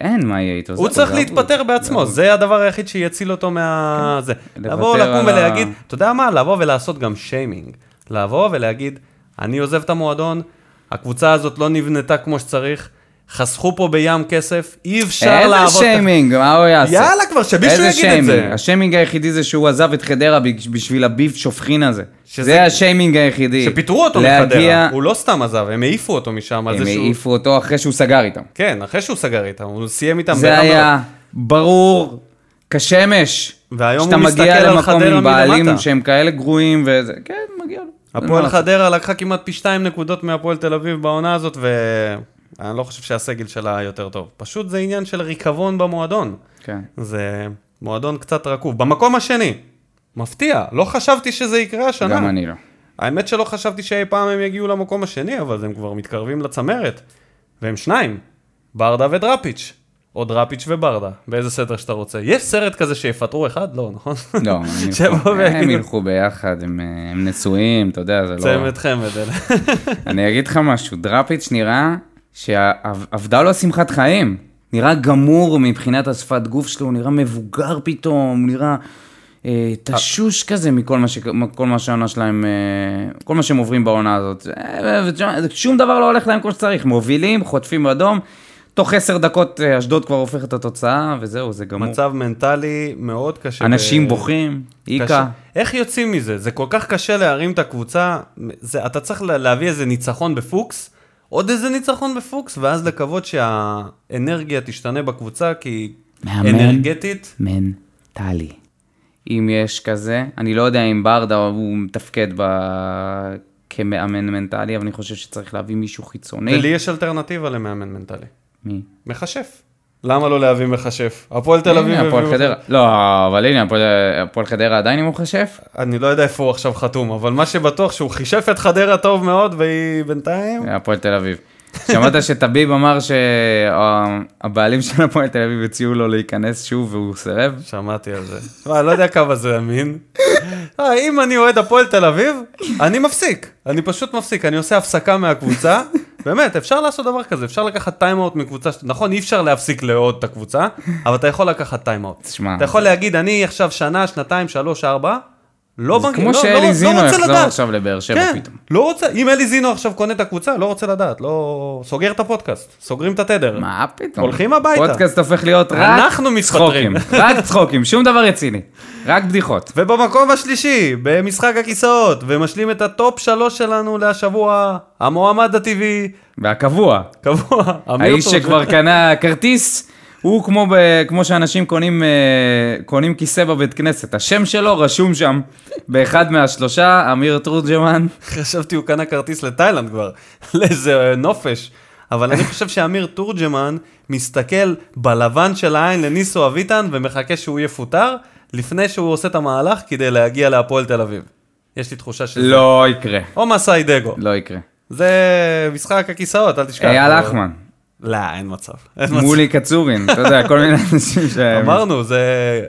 אין מה יהיה איתו. הוא צריך זה להתפטר. בעצמו, זה הדבר היחיד שיציל אותו מה... זה. לוותר לבוא, לקום ולהגיד, אתה יודע מה? לבוא ולעשות גם שיימינג. לבוא ולהגיד, אני עוזב את המועדון, הקבוצה הזאת לא נבנתה כמו שצריך, חסכו פה בים כסף, אי אפשר איזה לעבוד... שיימינג, מה הוא יעשה? יאללה כבר, שמישהו איזה יגיד את זה. שיימינג? השיימינג היחידי זה שהוא עזב את חדרה בשביל הביף שופכין הזה. שזה- זה השיימינג היחידי. שפיטרו אותו להגיע- מחדרה, הוא לא סתם עזב, הם העיפו אותו משם הם זה שהוא... העיפו אותו אחרי שהוא סגר איתם. כן, אחרי שהוא סגר איתם, הוא סיים איתם זה היה ברור כשמש. והיום שאתה הוא מסתכל מגיע למקום עם בעלים. שהם כאלה גרועים וזה, כן, מגיע לו. הפועל. חדרה לקחה כמעט פי שתיים נקודות מהפועל תל אביב בעונה הזאת, ואני לא חושב שהסגל שלה יותר טוב. פשוט זה עניין של ריקבון במועדון. כן. זה מועדון קצת רקוב. במקום השני, מפתיע, לא חשבתי שזה יקרה השנה. גם אני לא. האמת שלא חשבתי שאי פעם הם יגיעו למקום השני, אבל הם כבר מתקרבים לצמרת. והם שניים, ברדה ודראפיץ'. או דראפיץ' וברדה, באיזה סדר שאתה רוצה. יש סרט כזה שיפטרו אחד? לא, נכון? לא, [laughs] הם ילכו- ביחד, הם אה, הם נשואים, אתה יודע, זה לא... צמד חמד. אני אגיד לך משהו, דראפיץ' נראה שאבדה לו שמחת חיים. נראה גמור מבחינת השפת גוף שלו, הוא נראה מבוגר פתאום, נראה אה, תשוש כזה מכל מה, ש... כל מה שהעונה שלהם, אה, כל מה שהם עוברים בעונה הזאת. אה, שום דבר לא הולך להם כמו שצריך, מובילים, חוטפים אדום, תוך עשר דקות אה, אשדוד כבר הופכת את התוצאה, וזהו, זה גמור. מצב מנטלי מאוד קשה. אנשים ב- בוכים, קשה. איקה. איך יוצאים מזה? זה כל כך קשה להרים את הקבוצה, זה, אתה צריך לה- להביא איזה ניצחון בפוקס, עוד איזה ניצחון בפוקס, ואז לקוות שהאנרגיה תשתנה בקבוצה, כי מאמן. אנרגטית, מנטלי. אם יש כזה, אני לא יודע אם ברדה הוא מתפקד ב... כמאמן מנטלי, אבל אני חושב שצריך להביא מישהו חיצוני. ולי יש אלטרנטיבה למאמן מנטלי. מי? מכשף. למה לא להביא מכשף? הפועל תל אביב... הביאו חדרה. לא, אבל הנה, הפועל- חדרה עדיין עם מכשף? אני לא יודע איפה הוא עכשיו חתום, אבל מה שבטוח שהוא כישף את חדרה טוב מאוד, והיא בינתיים... הפועל תל אביב. שמעת שטביב אמר שהבעלים של הפועל תל אביב הציעו לו להיכנס שוב והוא סירב? שמעתי על זה. תשמע, אני לא יודע כמה זה אמין. אה, אם אני אוהד הפועל תל אביב, אני מפסיק. אני פשוט מפסיק, אני עושה הפסקה מהקבוצה. באמת, אפשר לעשות דבר כזה, אפשר לקחת טיימאוט מקבוצה, נכון, אי אפשר להפסיק לאהוד את הקבוצה, אבל אתה יכול לקחת טיימאוט. תשמע, אתה יכול להגיד, אני עכשיו שנה, שנתיים, שלוש, ארבע, לא בנק- כמו לא- לא- שאלי לא זינו רוצה יחזור לדעת. עכשיו לבאר שבע כן, פתאום. לא רוצה, אם אלי זינו עכשיו קונה את הקבוצה, לא רוצה לדעת, לא... סוגר את הפודקאסט, סוגרים את התדר. מה פתאום? הולכים הביתה. פודקאסט הופך להיות רק אנחנו. צחוקים. רק צחוקים, שום דבר רציני. רק בדיחות. ובמקום השלישי, במשחק הכיסאות, ומשלים את הטופ שלוש שלנו להשבוע, המועמד הטבעי, והקבוע. קבוע, האיש. שכבר קנה כרטיס, הוא כמו, ב, כמו שאנשים קונים, אה, קונים כיסא בבית כנסת. השם שלו רשום שם באחד מהשלושה, אמיר תורג'מן. חשבתי הוא קנה כרטיס לתאילנד כבר, [laughs] לאיזה נופש. אבל אני חושב שאמיר תורג'מן מסתכל בלבן של העין לניסו אביטן ומחכה שהוא יפוטר, לפני שהוא עושה את המהלך כדי להגיע להפועל תל אביב. יש לי תחושה שזה... לא יקרה. או מסאי דגו. לא יקרה. זה משחק הכיסאות, אל תשכח. אייל לחמן, לא, אין מצב. אין מצב. מולי קצורין, אתה יודע, כל מיני אנשים ש... אמרנו, זה,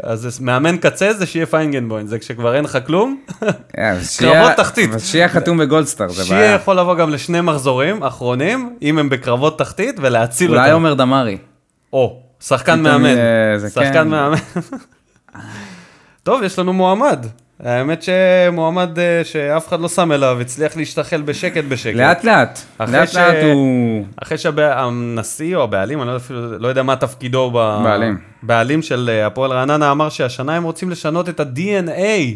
אז מאמן קצה זה שיהיה פיינגנבוים, זה כשכבר אין לך כלום, [laughs] אה, שיהיה- קרבות תחתית. שיהיה חתום בגולדסטאר, זה שיהיה בעיה. יכול לבוא גם לשני מחזורים אחרונים, אם הם בקרבות תחתית, ולהציל אולי אותם. עומר דמארי. או, שחקן מאמן. שחקן כן. מאמן. [laughs] טוב, יש לנו מועמד. האמת שמועמד אה, שאף אחד לא שם אליו, הצליח להשתחל בשקט בשקט. לאט לאט, אחרי לאט ש- לאט הוא... אחרי שהנשיא או הבעלים, אני לא אפילו, לא יודע מה תפקידו ב... בעלים. בעלים של אה, הפועל רעננה אמר שהשנה הם רוצים לשנות את ה-DNA.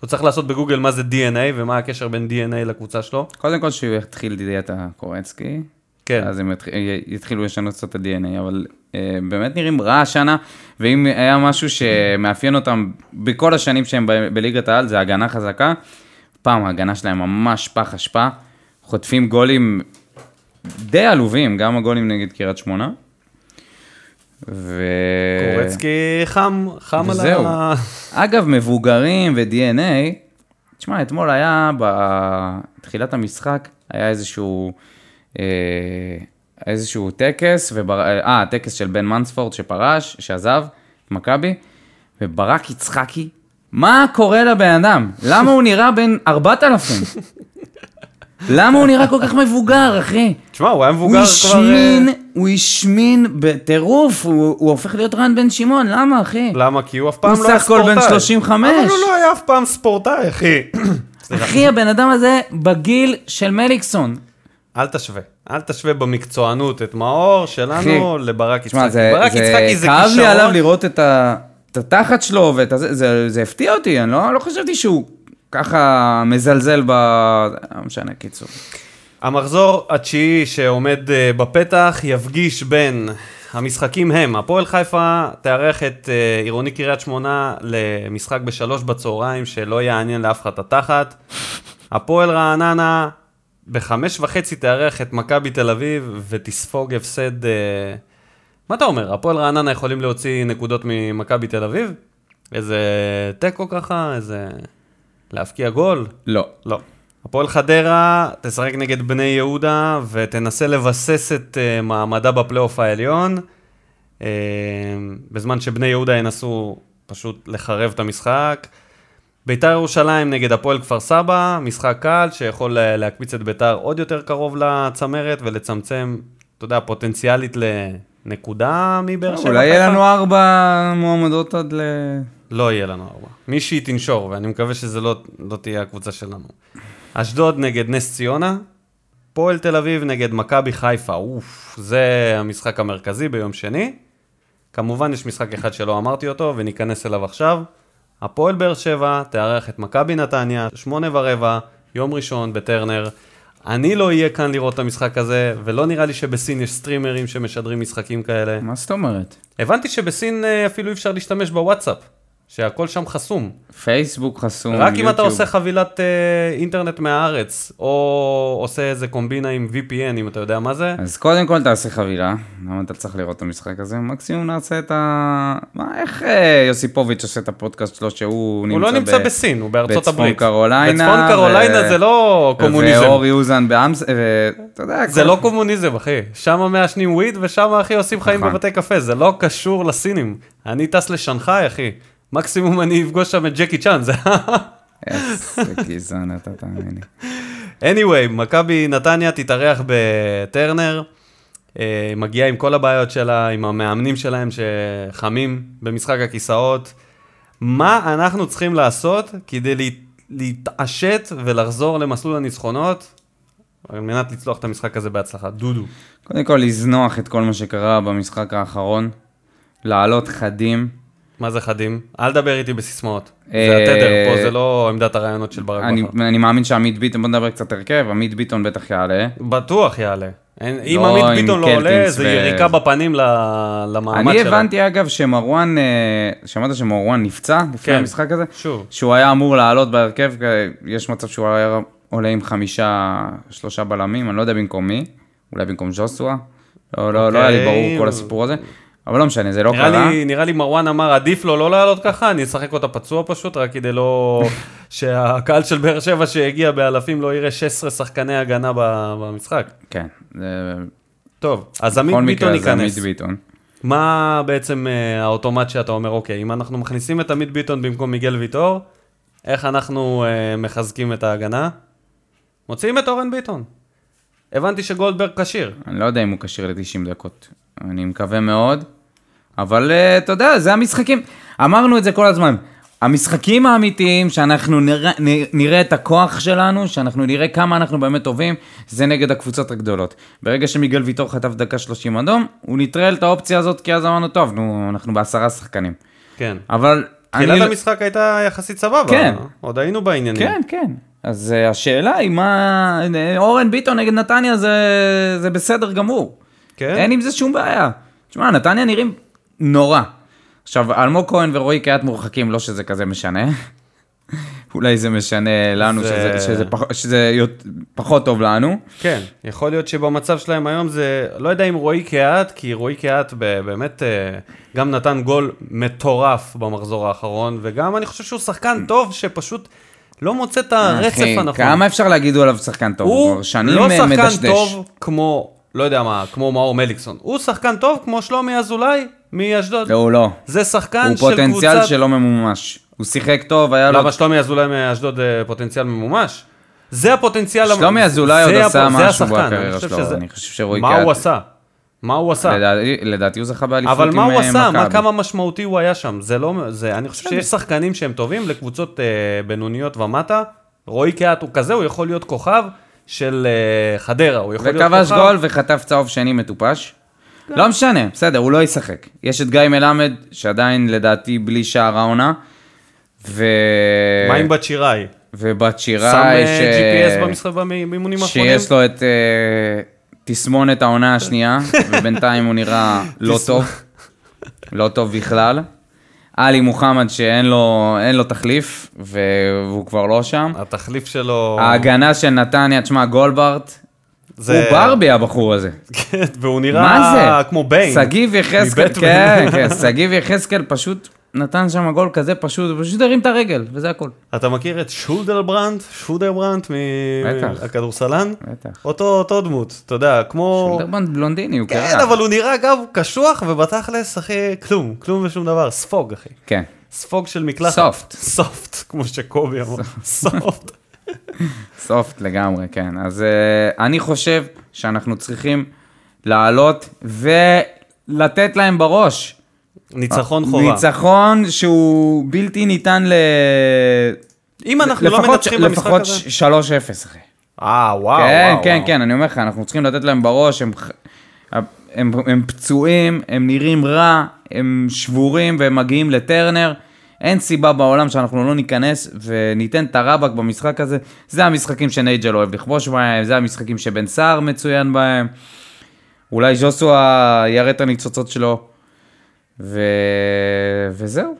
הוא צריך לעשות בגוגל מה זה DNA ומה הקשר בין DNA לקבוצה שלו. קודם כל שהוא יתחיל דיאטה קורצקי, כן. אז הם יתח- יתחילו לשנות קצת את ה-DNA, אבל באמת נראים רע השנה, ואם היה משהו שמאפיין אותם בכל השנים שהם בליגת העל, זה הגנה חזקה. פעם ההגנה שלהם ממש פח אשפה, חוטפים גולים די עלובים, גם הגולים נגד קריית שמונה. ו... קורצקי חם, חם על וזהו. ה... אגב, מבוגרים ו-DNA, תשמע, אתמול היה בתחילת המשחק, היה איזשהו, אה, איזשהו טקס, ובר... אה, טקס של בן מנספורד שפרש, שעזב, מכבי, וברק יצחקי, מה קורה לבן אדם? למה הוא נראה בן 4,000? למה הוא נראה כל כך מבוגר, אחי? תשמע, הוא היה הוא מבוגר כבר... השמין, אה, הוא השמין בטירוף, הוא, הוא הופך להיות רן בן שמעון, למה אחי? למה? כי הוא אף פעם הוא לא היה סך הכל ספורטאי. בן 35. אבל הוא לא היה אף פעם ספורטאי, אחי. אחי, הבן אדם הזה בגיל של מליקסון. אל תשווה. אל תשווה במקצוענות את מאור שלנו אחי, לברק יצחקי. זה, ברק זה יצחקי זה כאב לי עליו כישרון. לראות את, ה, את התחת שלו, ואת הזה, זה, זה הפתיע אותי, אני לא, לא חשבתי שהוא ככה מזלזל ב... לא משנה, קיצור. המחזור התשיעי שעומד אה, בפתח יפגיש בין המשחקים הם, הפועל חיפה תארח את אה, עירוני קריית שמונה למשחק בשלוש בצהריים שלא יעניין לאף אחד את התחת. הפועל רעננה בחמש וחצי תארח את מכבי תל אביב ותספוג הפסד... אה, מה אתה אומר? הפועל רעננה יכולים להוציא נקודות ממכבי תל אביב? איזה תיקו ככה? איזה... להבקיע גול? לא. לא. הפועל חדרה תשחק נגד בני יהודה ותנסה לבסס את uh, מעמדה בפלייאוף העליון, uh, בזמן שבני יהודה ינסו פשוט לחרב את המשחק. ביתר ירושלים נגד הפועל כפר סבא, משחק קל שיכול להקפיץ את ביתר עוד יותר קרוב לצמרת ולצמצם, אתה יודע, פוטנציאלית לנקודה מבאר שבע. אולי יהיה. לנו ארבע מועמדות עד ל... לא יהיה לנו ארבע. מישהי תנשור, ואני מקווה שזה לא, לא תהיה הקבוצה שלנו. אשדוד נגד נס ציונה, פועל תל אביב נגד מכבי חיפה, אוף, זה המשחק המרכזי ביום שני. כמובן יש משחק אחד שלא אמרתי אותו, וניכנס אליו עכשיו. הפועל באר שבע תארח את מכבי נתניה, שמונה ורבע, יום ראשון בטרנר. אני לא אהיה כאן לראות את המשחק הזה, ולא נראה לי שבסין יש סטרימרים שמשדרים משחקים כאלה. מה זאת אומרת? הבנתי שבסין אה, אפילו אי אפשר להשתמש בוואטסאפ, שהכל שם חסום. פייסבוק חסום, רק אם אתה יוטיוב. עושה חבילת אה, אינטרנט מהארץ, או עושה איזה קומבינה עם VPN, אם אתה יודע מה זה. אז קודם כל תעשה חבילה, למה אתה צריך לראות את המשחק הזה? מקסימום נעשה את ה... מה, איך אה, יוסיפוביץ' עושה את הפודקאסט שלו שהוא נמצא הוא לא נמצא ב- בסין, הוא בארצות בצפון הברית. קרוליינה, בצפון קרוליינה ו- זה לא קומוניזם. ואורי אוזן באמס... ואתה יודע... זה כל- לא קומוניזם, אחי. שם מעשנים וויד ושם, אחי, עושים חיים נכון. בבתי קפה. זה לא קשור לסינים. אני טס לשנגחאי, אחי. מקסימום אני אפגוש שם את ג'קי צ'אן, זה... איזה גזען אתה, תאמין לי. anyway, מכבי נתניה תתארח בטרנר, אה, מגיעה עם כל הבעיות שלה, עם המאמנים שלהם שחמים במשחק הכיסאות. מה אנחנו צריכים לעשות כדי לה- להתעשת ולחזור למסלול הניצחונות, על מנת לצלוח את המשחק הזה בהצלחה? דודו. קודם כל, לזנוח את כל מה שקרה במשחק האחרון, לעלות חדים. מה זה חדים? אל תדבר איתי בסיסמאות. אה, זה התדר, פה זה לא עמדת הרעיונות של ברק אני, בכר. אני מאמין שעמית ביטון, בוא נדבר קצת הרכב, עמית ביטון בטח יעלה. בטוח יעלה. אם לא עמית ביטון לא עולה, זה יריקה בפנים למעמד אני שלו. הבנתי אגב שמרואן, אה, שמעת שמרואן נפצע לפני כן. המשחק הזה? שוב. שהוא היה אמור לעלות בהרכב, כי יש מצב שהוא היה עולה עם חמישה, שלושה בלמים, אני לא יודע במקום מי, אולי במקום ז'וסווה, לא, לא, לא היה לי אוקיי. ברור כל הסיפור הזה, אבל לא משנה, זה לא נראה קרה. לי, נראה לי מרואן אמר, עדיף לו לא לעלות ככה, אני אשחק אותה פצוע פשוט, רק כדי לא... [laughs] שהקהל של באר שבע שהגיע באלפים לא יראה 16 שחקני הגנה במשחק. כן, זה... טוב, אז עמית בכל ביטון מקרה זה עמית ייכנס. ביטון. מה בעצם אה, האוטומט שאתה אומר, אוקיי, אם אנחנו מכניסים את עמית ביטון במקום מיגל ויטור, איך אנחנו אה, מחזקים את ההגנה? מוציאים את אורן ביטון. הבנתי שגולדברג כשיר. אני לא יודע אם הוא כשיר ל-90 דקות, אני מקווה מאוד, אבל אה, אתה יודע, זה המשחקים. אמרנו את זה כל הזמן. המשחקים האמיתיים, שאנחנו נראה, נראה את הכוח שלנו, שאנחנו נראה כמה אנחנו באמת טובים, זה נגד הקבוצות הגדולות. ברגע שמיגל ויטור חטף דקה 30 אדום, הוא נטרל את האופציה הזאת, כי אז אמרנו, טוב, נו, אנחנו בעשרה שחקנים. כן. אבל... תחילת אני- המשחק הייתה יחסית סבבה. כן. עוד היינו בעניינים. כן, כן. אז uh, השאלה היא מה... אורן ביטון נגד נתניה זה, זה בסדר גמור. כן. אין עם זה שום בעיה. תשמע, נתניה נראים נורא. עכשיו, אלמוג כהן ורועי קהת מורחקים, לא שזה כזה משנה. אולי זה משנה לנו, זה- שזה, שזה, פח, שזה יות- פחות טוב לנו. כן, יכול להיות שבמצב שלהם היום זה, לא יודע אם רועי קהת, כי רועי קהת באמת אה, גם נתן גול מטורף במחזור האחרון, וגם אני חושב שהוא שחקן טוב שפשוט לא מוצא את הרצף אחי, הנכון. כמה אפשר להגיד עליו שחקן טוב? הוא לא אה, שחקן מדשדש. טוב כמו, לא יודע מה, כמו מאור מליקסון. הוא שחקן טוב כמו שלומי אזולאי מאשדוד. לא, הוא לא. זה שחקן הוא של פוטנציאל קבוצת... שלא ממומש. הוא שיחק טוב, היה לו... למה שלומי אזולאי מאשדוד אה, פוטנציאל ממומש? זה הפוטנציאל... שלומי אזולאי עוד עשה משהו בקריירה שלו, אני חושב שרועי מה קהת- הוא עשה? מה הוא עשה? לדעתי- לדעתי הוא זכה באליפות אבל עם מה הוא אה, עשה? מה, מכבי. כמה משמעותי הוא היה שם? זה לא... זה, אני חושב שיש שחקנים שהם טובים לקבוצות אה, בינוניות ומטה. רועי קהת הוא כזה, הוא יכול להיות כוכב של אה, חדרה, הוא יכול להיות וכבש כוכב... גול וחטף צהוב שני מטופש. לא משנה, בסדר, הוא לא ישחק. יש את גיא מלמד, שעדיין לדעתי בלי שער העונה. ו... מה עם בת שיראי? ובת שם שיראי, אה, GPS במשחק באימונים האחרונים? שיש לו את אה, תסמונת העונה השנייה, [laughs] ובינתיים הוא נראה לא טוב. לא טוב בכלל. עלי מוחמד שאין לו, לו תחליף, והוא כבר לא שם. התחליף שלו... ההגנה של נתניה, תשמע, גולדברט, זה- הוא ברבי הבחור הזה. כן, והוא נראה מה זה? כמו ביין. שגיב יחזקאל. כן, כן, שגיב יחזקאל פשוט נתן שם גול כזה פשוט, הוא פשוט הרים את הרגל, וזה הכל. אתה מכיר את שולדרברנט? שולדרברנט. מהכדורסלן? בטח. אותו, אותו דמות, אתה יודע, כמו... שולדרבנד בלונדיני, הוא כן, קרח. אבל הוא נראה אגב קשוח, ובתכלס, אחי, כלום, כלום ושום דבר, ספוג, אחי. כן. ספוג של מקלחת. סופט. סופט, כמו שקובי אמר. [laughs] סופט. סופט לגמרי, כן. אז uh, אני חושב שאנחנו צריכים לעלות ולתת להם בראש. ניצחון חובה. ניצחון שהוא בלתי ניתן ל... אם אנחנו לא לפחות- מנצחים במשחק לפחות הזה... 3-0, אחי. אה, וואו, כן, וואו, כן, וואו. כן, אני אומר לך, אנחנו צריכים לתת להם בראש, הם, הם, הם, הם פצועים, הם נראים רע, הם שבורים והם מגיעים לטרנר. אין סיבה בעולם שאנחנו לא ניכנס וניתן את הרבק במשחק הזה. זה המשחקים שנייג'ל אוהב לכבוש בהם, זה המשחקים שבן סער מצוין בהם. אולי ז'וסווה יראה את הניצוצות שלו. ו... וזהו,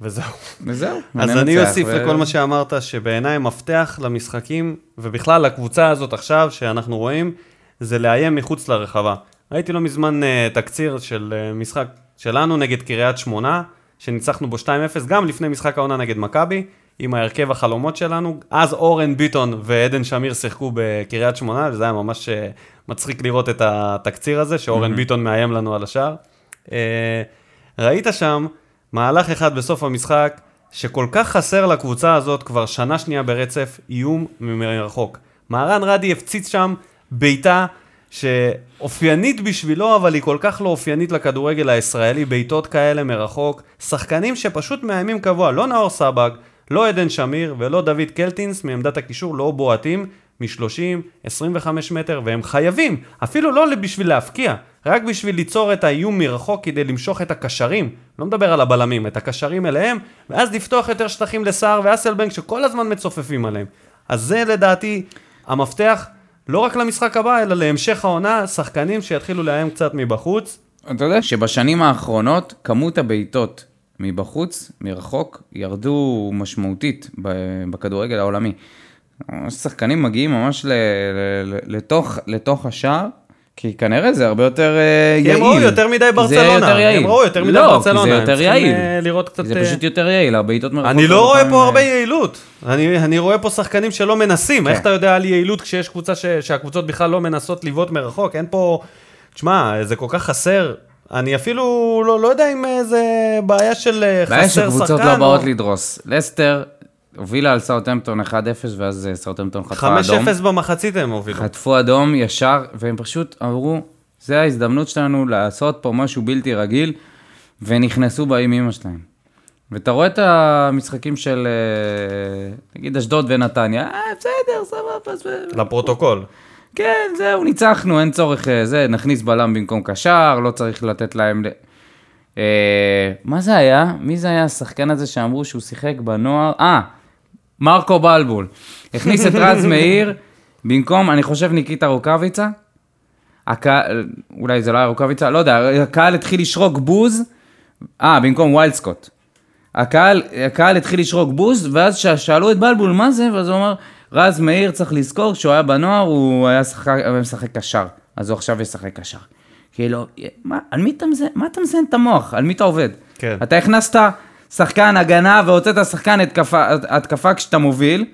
וזהו. וזהו. [laughs] אז אני אוסיף ו- לכל מה שאמרת, שבעיניי מפתח למשחקים, ובכלל לקבוצה הזאת עכשיו, שאנחנו רואים, זה לאיים מחוץ לרחבה. ראיתי לא מזמן אה, תקציר של אה, משחק שלנו נגד קריית שמונה, שניצחנו בו 2-0, גם לפני משחק העונה נגד מכבי, עם ההרכב החלומות שלנו. אז אורן ביטון ועדן שמיר שיחקו בקריית שמונה, וזה היה ממש אה, מצחיק לראות את התקציר הזה, שאורן ביטון מאיים לנו על השער. אה, ראית שם מהלך אחד בסוף המשחק, שכל כך חסר לקבוצה הזאת כבר שנה שנייה ברצף, איום מרחוק. מהרן רדי הפציץ שם בעיטה שאופיינית בשבילו, אבל היא כל כך לא אופיינית לכדורגל הישראלי, בעיטות כאלה מרחוק. שחקנים שפשוט מאיימים קבוע, לא נאור סבג, לא עדן שמיר ולא דוד קלטינס מעמדת הקישור, לא בועטים מ-30, 25 מטר, והם חייבים, אפילו לא בשביל להפקיע, רק בשביל ליצור את האיום מרחוק כדי למשוך את הקשרים, לא מדבר על הבלמים, את הקשרים אליהם, ואז לפתוח יותר שטחים לסער ואסלבנק שכל הזמן מצופפים עליהם. אז זה לדעתי המפתח, לא רק למשחק הבא, אלא להמשך העונה, שחקנים שיתחילו לאיים קצת מבחוץ. אתה יודע שבשנים האחרונות כמות הבעיטות מבחוץ, מרחוק, ירדו משמעותית בכדורגל העולמי. שחקנים מגיעים ממש ל- ל- לתוך, לתוך השער, כי כנראה זה הרבה יותר אה, יעיל. הם ראו יותר מדי זה ברצלונה. יותר יעיל. הם ראו יותר מדי לא, ברצלונה. כי זה הם יותר צריכים, יעיל. אה, לראות קצת... זה אה, פשוט יותר יעיל, הבעיטות מרחוק. אני לא הרבה רואה פה אה, הרבה יעילות. אני, אני רואה פה שחקנים שלא מנסים. כן. איך אתה יודע על יעילות כשיש קבוצה ש, שהקבוצות בכלל לא מנסות לבעוט מרחוק? אין פה... תשמע, זה כל כך חסר. אני אפילו לא, לא יודע אם אה, זה בעיה של אה, בעיה חסר שחקן. שקבוצות לא באות או... לדרוס. לסטר הובילה על סאוטהמפטון 1-0, ואז אה, סאוטהמפטון חטפה אדום. 5-0 במחצית הם הובילו. חטפו אדום ישר, והם פשוט אמרו, זה ההזדמנות שלנו לעשות פה משהו בלתי רגיל, ונכנסו באימא שלהם. ואתה רואה את המשחקים של, אה, נגיד, אשדוד ונתניה, אה, בסדר, סבבה. לפרוטוקול. כן, זהו, ניצחנו, אין צורך, אה, זה, נכניס בלם במקום קשר, לא צריך לתת להם... אה, מה זה היה? מי זה היה השחקן הזה שאמרו שהוא שיחק בנוער? אה, מרקו בלבול. הכניס את רז מאיר במקום, אני חושב, ניקיטה רוקאביצה. הקהל, אולי זה לא היה רוקאביצה, לא יודע, הקהל התחיל לשרוק בוז, אה, במקום ויילד סקוט. הקהל, הקהל התחיל לשרוק בוז, ואז שאלו את בלבול מה זה, ואז הוא אמר, רז מאיר צריך לזכור, כשהוא היה בנוער הוא היה שחק, משחק קשר, אז הוא עכשיו ישחק קשר. כאילו, מה, על מי אתה מזיין, מה אתה מזיין את המוח? על מי אתה עובד? כן. אתה הכנסת שחקן הגנה והוצאת שחקן התקפה, התקפה כשאתה מוביל,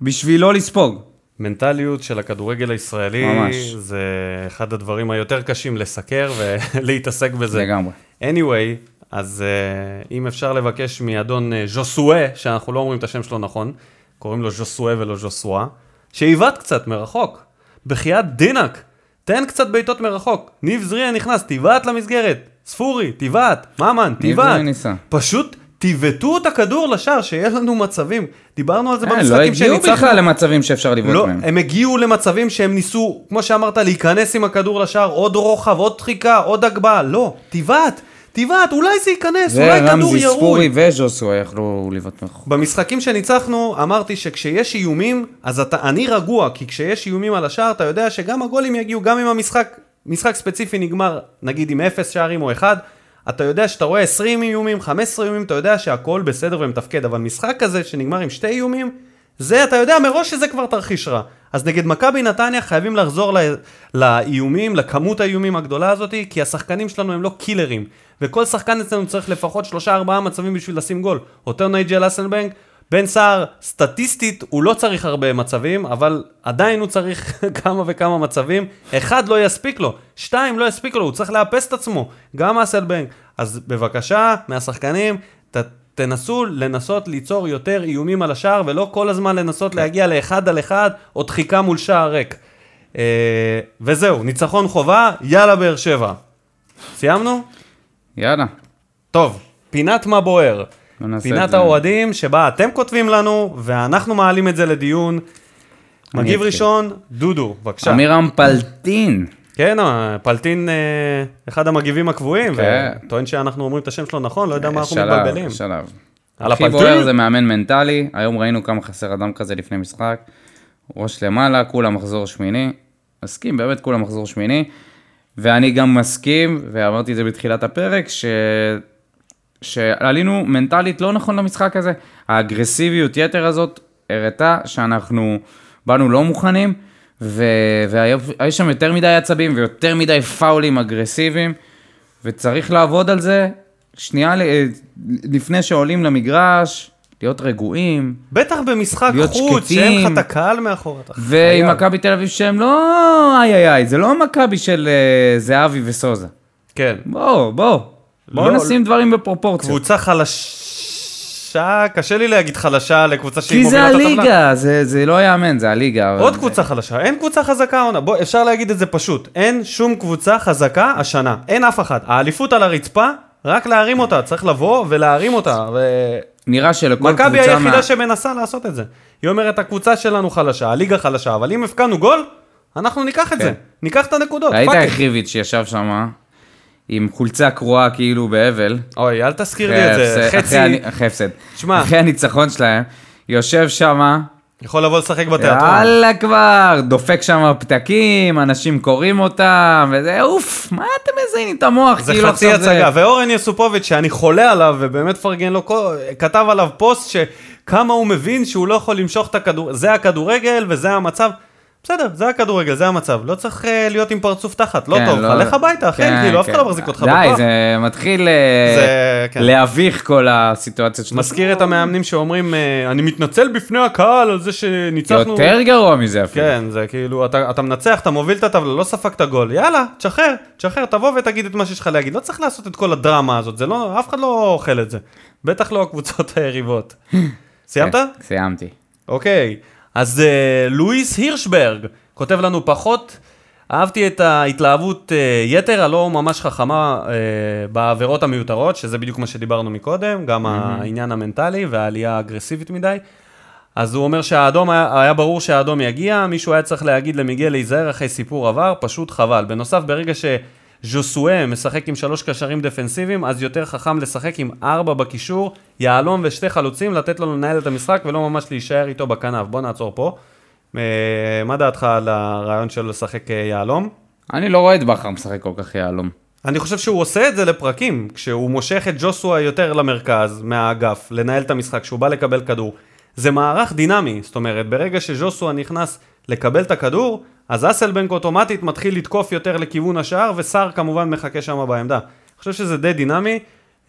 בשביל לא לספוג. מנטליות של הכדורגל הישראלי, ממש. זה אחד הדברים היותר קשים לסקר ולהתעסק [laughs] בזה. לגמרי. anyway, אז uh, אם אפשר לבקש מאדון uh, ז'וסואה, שאנחנו לא אומרים את השם שלו נכון, קוראים לו ז'וסואה ולא ז'וסואה, שיבעט קצת מרחוק. בחייאת דינק, תן קצת בעיטות מרחוק. ניב זריה נכנס, תבעט למסגרת. ספורי, תבעט. ממן, תבעט. ניסה. פשוט תיבטו את הכדור לשער, שיהיה לנו מצבים. דיברנו על זה אה, לא במשחקים הגיעו שניצחנו. בכלל למצבים שאפשר לבעוט לא, מהם. הם הגיעו למצבים שהם ניסו, כמו שאמרת, להיכנס עם הכדור לשער, עוד רוחב, עוד דחיקה, עוד הגבהה. לא, תבעט, תבעט, אולי זה ייכנס, אולי כדור ורמזי ירוי. ספורי וז'וסו יכלו לבעוט מרחוק. במשחקים שניצחנו, אמרתי שכשיש איומים, אז אתה, אני רגוע, כי כשיש איומים על השער, אתה יודע שגם הגולים יגיעו, גם אם המשחק, משחק ספציפי נגמר, נגיד עם 0 שערים או 1, אתה יודע שאתה רואה 20 איומים, 15 איומים, אתה יודע שהכל בסדר ומתפקד, אבל משחק כזה שנגמר עם שתי איומים, זה, אתה יודע מראש שזה כבר תרחיש רע. אז נגד מכבי נתניה חייבים לחזור ל- לאיומים, לכמות האיומים הגדולה הזאת, כי השחקנים שלנו הם לא קילרים. וכל שחקן אצלנו צריך לפחות שלושה ארבעה מצבים בשביל לשים גול. אותו נייג'ל אסנבנק, בן סער, סטטיסטית, הוא לא צריך הרבה מצבים, אבל עדיין הוא צריך [laughs] כמה וכמה מצבים. אחד לא יספיק לו, שתיים לא יספיק לו, הוא צריך לאפס את עצמו. גם אסלבנק. אז בבקשה, מהשחקנים, ת, תנסו לנסות ליצור יותר איומים על השער, ולא כל הזמן לנסות להגיע לאחד על אחד, או דחיקה מול שער ריק. אה, וזהו, ניצחון חובה, יאללה באר שבע. סיימנו? יאללה. טוב, פינת מה בוער. פינת. האוהדים, שבה אתם כותבים לנו, ואנחנו מעלים את זה לדיון. מגיב. ראשון, דודו, בבקשה. פלטין. כן, אה, פלטין, אה, אחד המגיבים הקבועים, כן. וטוען שאנחנו אומרים את השם שלו נכון, לא יודע מה אנחנו שלב, מתבלבלים. שלב. על הכי? בוער זה מאמן מנטלי, היום ראינו כמה חסר אדם כזה לפני משחק. ראש למעלה, כולם מחזור שמיני. מסכים, באמת כולם מחזור שמיני. ואני גם מסכים, ואמרתי את זה בתחילת הפרק, ש... שעלינו מנטלית לא נכון למשחק הזה. האגרסיביות יתר הזאת הראתה שאנחנו באנו לא מוכנים, ו... היה שם יותר מדי עצבים ויותר מדי פאולים אגרסיביים, וצריך לעבוד על זה שנייה לפני שעולים למגרש, להיות רגועים, בטח במשחק חוץ. שאין לך את הקהל מאחור. ועם. מכבי תל אביב שהם לא איי איי איי, זה לא מכבי של אה, זהבי וסוזה. כן. בואו, בואו, בואו לא- נשים דברים בפרופורציות. קבוצה חלשה, קשה לי להגיד חלשה לקבוצה שהיא כי זה מובילה את הטבלה. הליגה, זה, זה לא יאמן, זה הליגה. עוד אבל- קבוצה חלשה, אין קבוצה חזקה העונה. בוא, אפשר להגיד את זה פשוט. אין שום קבוצה חזקה השנה. אין אף אחת. האליפות על הרצפה, רק להרים אותה. צריך לבוא ולהרים אותה. ו- נראה שלכל קבוצה... מכבי מה- היחידה שמנסה לעשות את זה. היא אומרת, הקבוצה שלנו חלשה, הליגה חלשה, אבל אם הפקענו גול, אנחנו ניקח את כן. זה. ניקח את הנקודות. ראית איך. ריביץ' שישב שם עם חולצה קרועה כאילו באבל. אוי, אל תזכיר לי את זה. חצי, אחרי הפסד. שמע. אחרי הניצחון שלהם, יושב שם, יכול לבוא לשחק בתיאטרון. יאללה כבר, דופק שם פתקים, אנשים קוראים אותם, וזה אוף, מה אתם מזיינים את המוח? זה כאילו חצי הצגה, ואורן יסופוביץ', שאני חולה עליו, ובאמת מפרגן לו, כתב עליו פוסט שכמה הוא מבין שהוא לא יכול למשוך את הכדור, זה הכדורגל וזה המצב. בסדר, זה הכדורגל, זה המצב. לא צריך אה, להיות עם פרצוף תחת, לא כן, טוב, לך, לך הביתה, אחי, כן, כאילו, אף אחד כן. לא מחזיק אותך די, בכוח. זה מתחיל אה. להביך כל הסיטואציות שלו. מזכיר את המאמנים שאומרים, אה, אני מתנצל בפני הקהל על זה שניצחנו. יותר גרוע מזה אפילו. כן, זה כאילו, אתה, אתה מנצח, אתה מוביל את הטבלה, לא ספגת גול, יאללה, תשחרר, תשחרר, תבוא ותגיד את מה שיש לך להגיד. לא צריך לעשות את כל הדרמה הזאת, זה לא, אף אחד לא אוכל את זה. בטח לא הקבוצות היריבות. [laughs] סיימת? סיימתי. אוקיי. אז uh, לואיס הירשברג כותב לנו פחות אהבתי את ההתלהבות אה, יתר הלא ממש חכמה אה, בעבירות המיותרות, שזה בדיוק מה שדיברנו מקודם, גם העניין המנטלי והעלייה האגרסיבית מדי. אז הוא אומר שהאדום, היה, היה ברור שהאדום יגיע, מישהו היה צריך להגיד למיגל להיזהר אחרי סיפור עבר, פשוט חבל. בנוסף, ברגע שז'וסואה משחק עם שלוש קשרים דפנסיביים, אז יותר חכם לשחק עם ארבע בקישור, יהלום ושתי חלוצים, לתת לו לנהל את המשחק ולא ממש להישאר איתו בכנף. בוא נעצור פה. אה, מה דעתך על הרעיון שלו לשחק אה, יהלום? אני לא רואה את בכר משחק כל כך יהלום. אני חושב שהוא עושה את זה לפרקים, כשהוא מושך את ג'וסווה יותר למרכז, מהאגף, לנהל את המשחק, כשהוא בא לקבל כדור. זה מערך דינמי, זאת אומרת, ברגע שג'וסווה נכנס לקבל את הכדור, אז אסלבנק אוטומטית מתחיל לתקוף יותר לכיוון השער, וסער כמובן מחכה שם בעמדה. אני חושב שזה די דינמי,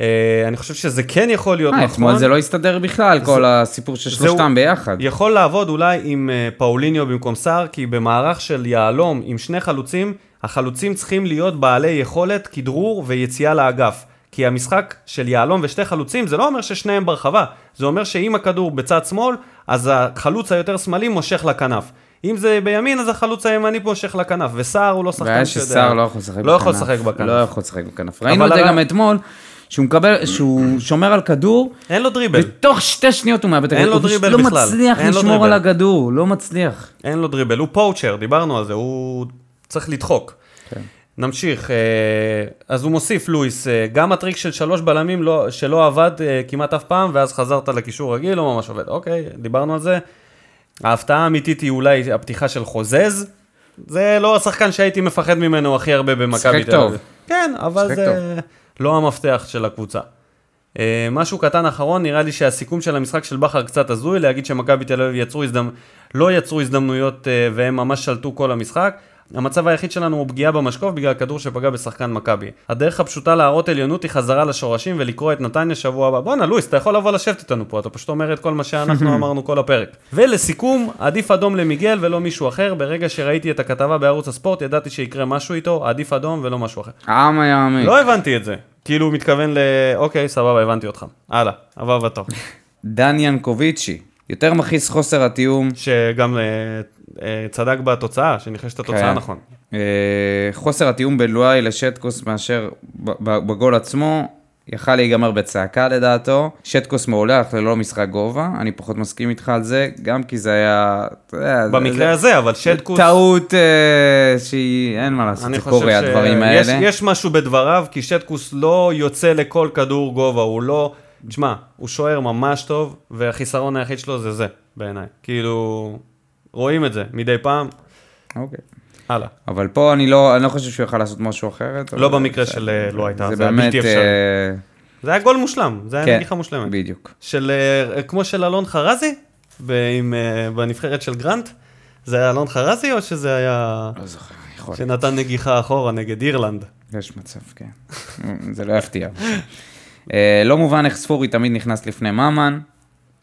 אה, אני חושב שזה כן יכול להיות אה, נכון. אתמול זה לא הסתדר בכלל, כל הסיפור של שלושתם. ביחד. יכול לעבוד אולי עם אה, פאוליניו במקום סער, כי במערך של יהלום עם שני חלוצים, החלוצים צריכים להיות בעלי יכולת, כדרור ויציאה לאגף. כי המשחק של יהלום ושתי חלוצים, זה לא אומר ששניהם ברחבה, זה אומר שאם הכדור בצד שמאל, אז החלוץ היותר שמאלי מושך לכנף. אם זה בימין, אז החלוץ הימני מושך לכנף, וסער הוא לא שחקן הבעיה שיודע. שסער לא יכול לשחק בכנף. לא יכול לשחק בכנף. לא יכול לשחק בכנף. ראינו את זה גם אתמול, שהוא מקבל, שהוא שומר על כדור, אין לו דריבל, ותוך שתי שניות הוא מאבד את אין הכדור. לו הוא פשוט דריבל לא בכלל. מצליח אין לו לשמור. על הכדור, לא מצליח. אין לו דריבל, הוא פואוצ'ר, דיברנו על זה, הוא צריך לדחוק. כן. נמשיך, אה, אז הוא מוסיף לואיס, אה, גם הטריק של שלוש בלמים לא, שלא עבד אה, כמעט אף פעם, ואז חזרת לקישור רגיל, לא ממש עובד. אוקיי, דיברנו על זה. ההפתעה האמיתית היא אולי הפתיחה של חוזז. זה לא השחקן שהייתי מפחד ממנו הכי הרבה במכבי תל טוב. אביב. כן, אבל זה לא המפתח של הקבוצה. אה, משהו קטן אחרון, נראה לי שהסיכום של המשחק של בכר קצת הזוי, להגיד שמכבי תל אביב יצרו הזדמ... לא יצרו הזדמנויות אה, והם ממש שלטו כל המשחק. המצב היחיד שלנו הוא פגיעה במשקוף בגלל כדור שפגע בשחקן מכבי. הדרך הפשוטה להראות עליונות היא חזרה לשורשים ולקרוא את נתניה שבוע הבא. בואנה לואיס, אתה יכול לבוא לשבת איתנו פה, אתה פשוט אומר את כל מה שאנחנו [laughs] אמרנו כל הפרק. ולסיכום, עדיף אדום למיגל ולא מישהו אחר. ברגע שראיתי את הכתבה בערוץ הספורט, ידעתי שיקרה משהו איתו, עדיף אדום ולא משהו אחר. העם היה עמי. לא הבנתי את זה. כאילו הוא מתכוון ל... אוקיי, סבבה, הבנתי אותך. הלאה, הבא בתור. דן ינקוביצ'י, יותר מכעיס חוסר התיאום, שגם אה, צדק בתוצאה, שניחש את התוצאה כן. נכון. אה, חוסר התיאום בין לואי לשטקוס מאשר בגול עצמו, יכל להיגמר בצעקה לדעתו. שטקוס מעולה, אך ללא משחק גובה, אני פחות מסכים איתך על זה, גם כי זה היה, במקרה זה- הזה, אבל שטקוס... טעות אה, שהיא, אין מה לעשות, זה קורה הדברים האלה. שיש יש משהו בדבריו, כי שטקוס לא יוצא לכל כדור גובה, הוא לא... תשמע, הוא שוער ממש טוב, והחיסרון היחיד שלו זה זה, בעיניי. כאילו, רואים את זה מדי פעם, אוקיי. הלאה. אבל פה אני לא, אני לא חושב שהוא יכל לעשות משהו אחרת. לא במקרה זה- של לא הייתה, זה זה היה באמת... בלתי אפשרי. אה, זה היה גול מושלם, זה היה כן, נגיחה מושלמת. בדיוק. של, אה, כמו של אלון חרזי, בנבחרת של גרנט? זה היה אלון חרזי או שזה היה... לא זוכר, יכול להיות. שנתן נגיחה אחורה נגד אירלנד? יש מצב, כן. [laughs] זה לא יפתיע. אה, לא מובן איך ספורי תמיד נכנס לפני ממן.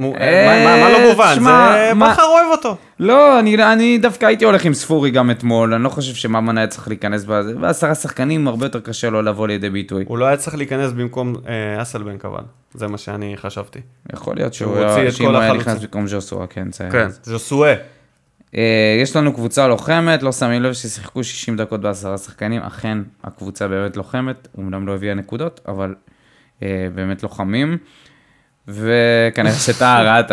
מו- אה, מה- לא מובן? זה בכר אוהב אותו. לא, אני, דווקא הייתי הולך עם ספורי גם אתמול, אני לא חושב שממן היה צריך להיכנס בזה, ועשרה שחקנים הרבה יותר קשה לו לבוא לידי ביטוי. הוא לא היה צריך להיכנס במקום אה, אסלבנק אבל, זה מה שאני חשבתי. יכול להיות שהוא היה. נכנס במקום ג'וסווה, כן, זה. כן, זה סואה. אה, יש לנו קבוצה לוחמת, לא שמים לב ששיחקו 60 דקות בעשרה שחקנים, אכן הקבוצה באמת לוחמת, אומנם לא הביאה נקודות, אבל אה, באמת לוחמים, וכנראה שטעה ראה [laughs] את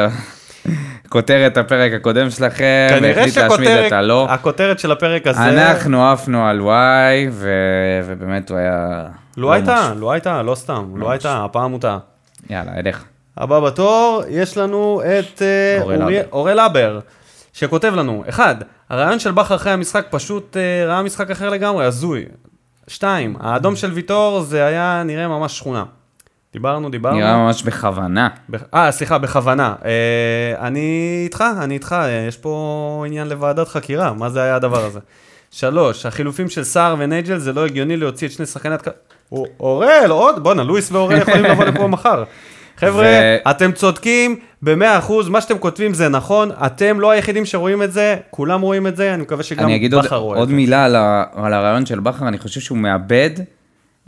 הכותרת הפרק הקודם שלכם, כנראה את הלא. הכותרת של הפרק הזה, אנחנו עפנו על וואי, ו- ובאמת הוא היה... לא הייתה. לא הייתה, לא סתם, לא הייתה, הפעם הוא טעה. יאללה, אליך. הבא בתור, יש לנו את אה, הבר. אוראל הבר, שכותב לנו, אחד, הרעיון של בכר אחרי המשחק פשוט אה, ראה משחק אחר לגמרי, הזוי. שתיים, האדום של ויטור זה היה נראה ממש שכונה. דיברנו, דיברנו. נראה ממש בכוונה. אה, סליחה, בכוונה. אה, אני איתך, אני איתך, אה, יש פה עניין לוועדת חקירה, מה זה היה הדבר הזה? [laughs] שלוש, החילופים של סער ונייג'ל זה לא הגיוני להוציא את שני שחקני התקפה. אוראל, עוד, בואנה, לואיס ואוראל יכולים לבוא לפה [laughs] מחר. חבר'ה, ו- אתם צודקים ב-100%, מה שאתם כותבים זה נכון, אתם לא היחידים שרואים את זה, כולם רואים את זה, אני מקווה שגם אני אגיד עוד, בכר רואה עוד את זה. מילה על, ה, על הרעיון של בכר, אני חושב שהוא מאבד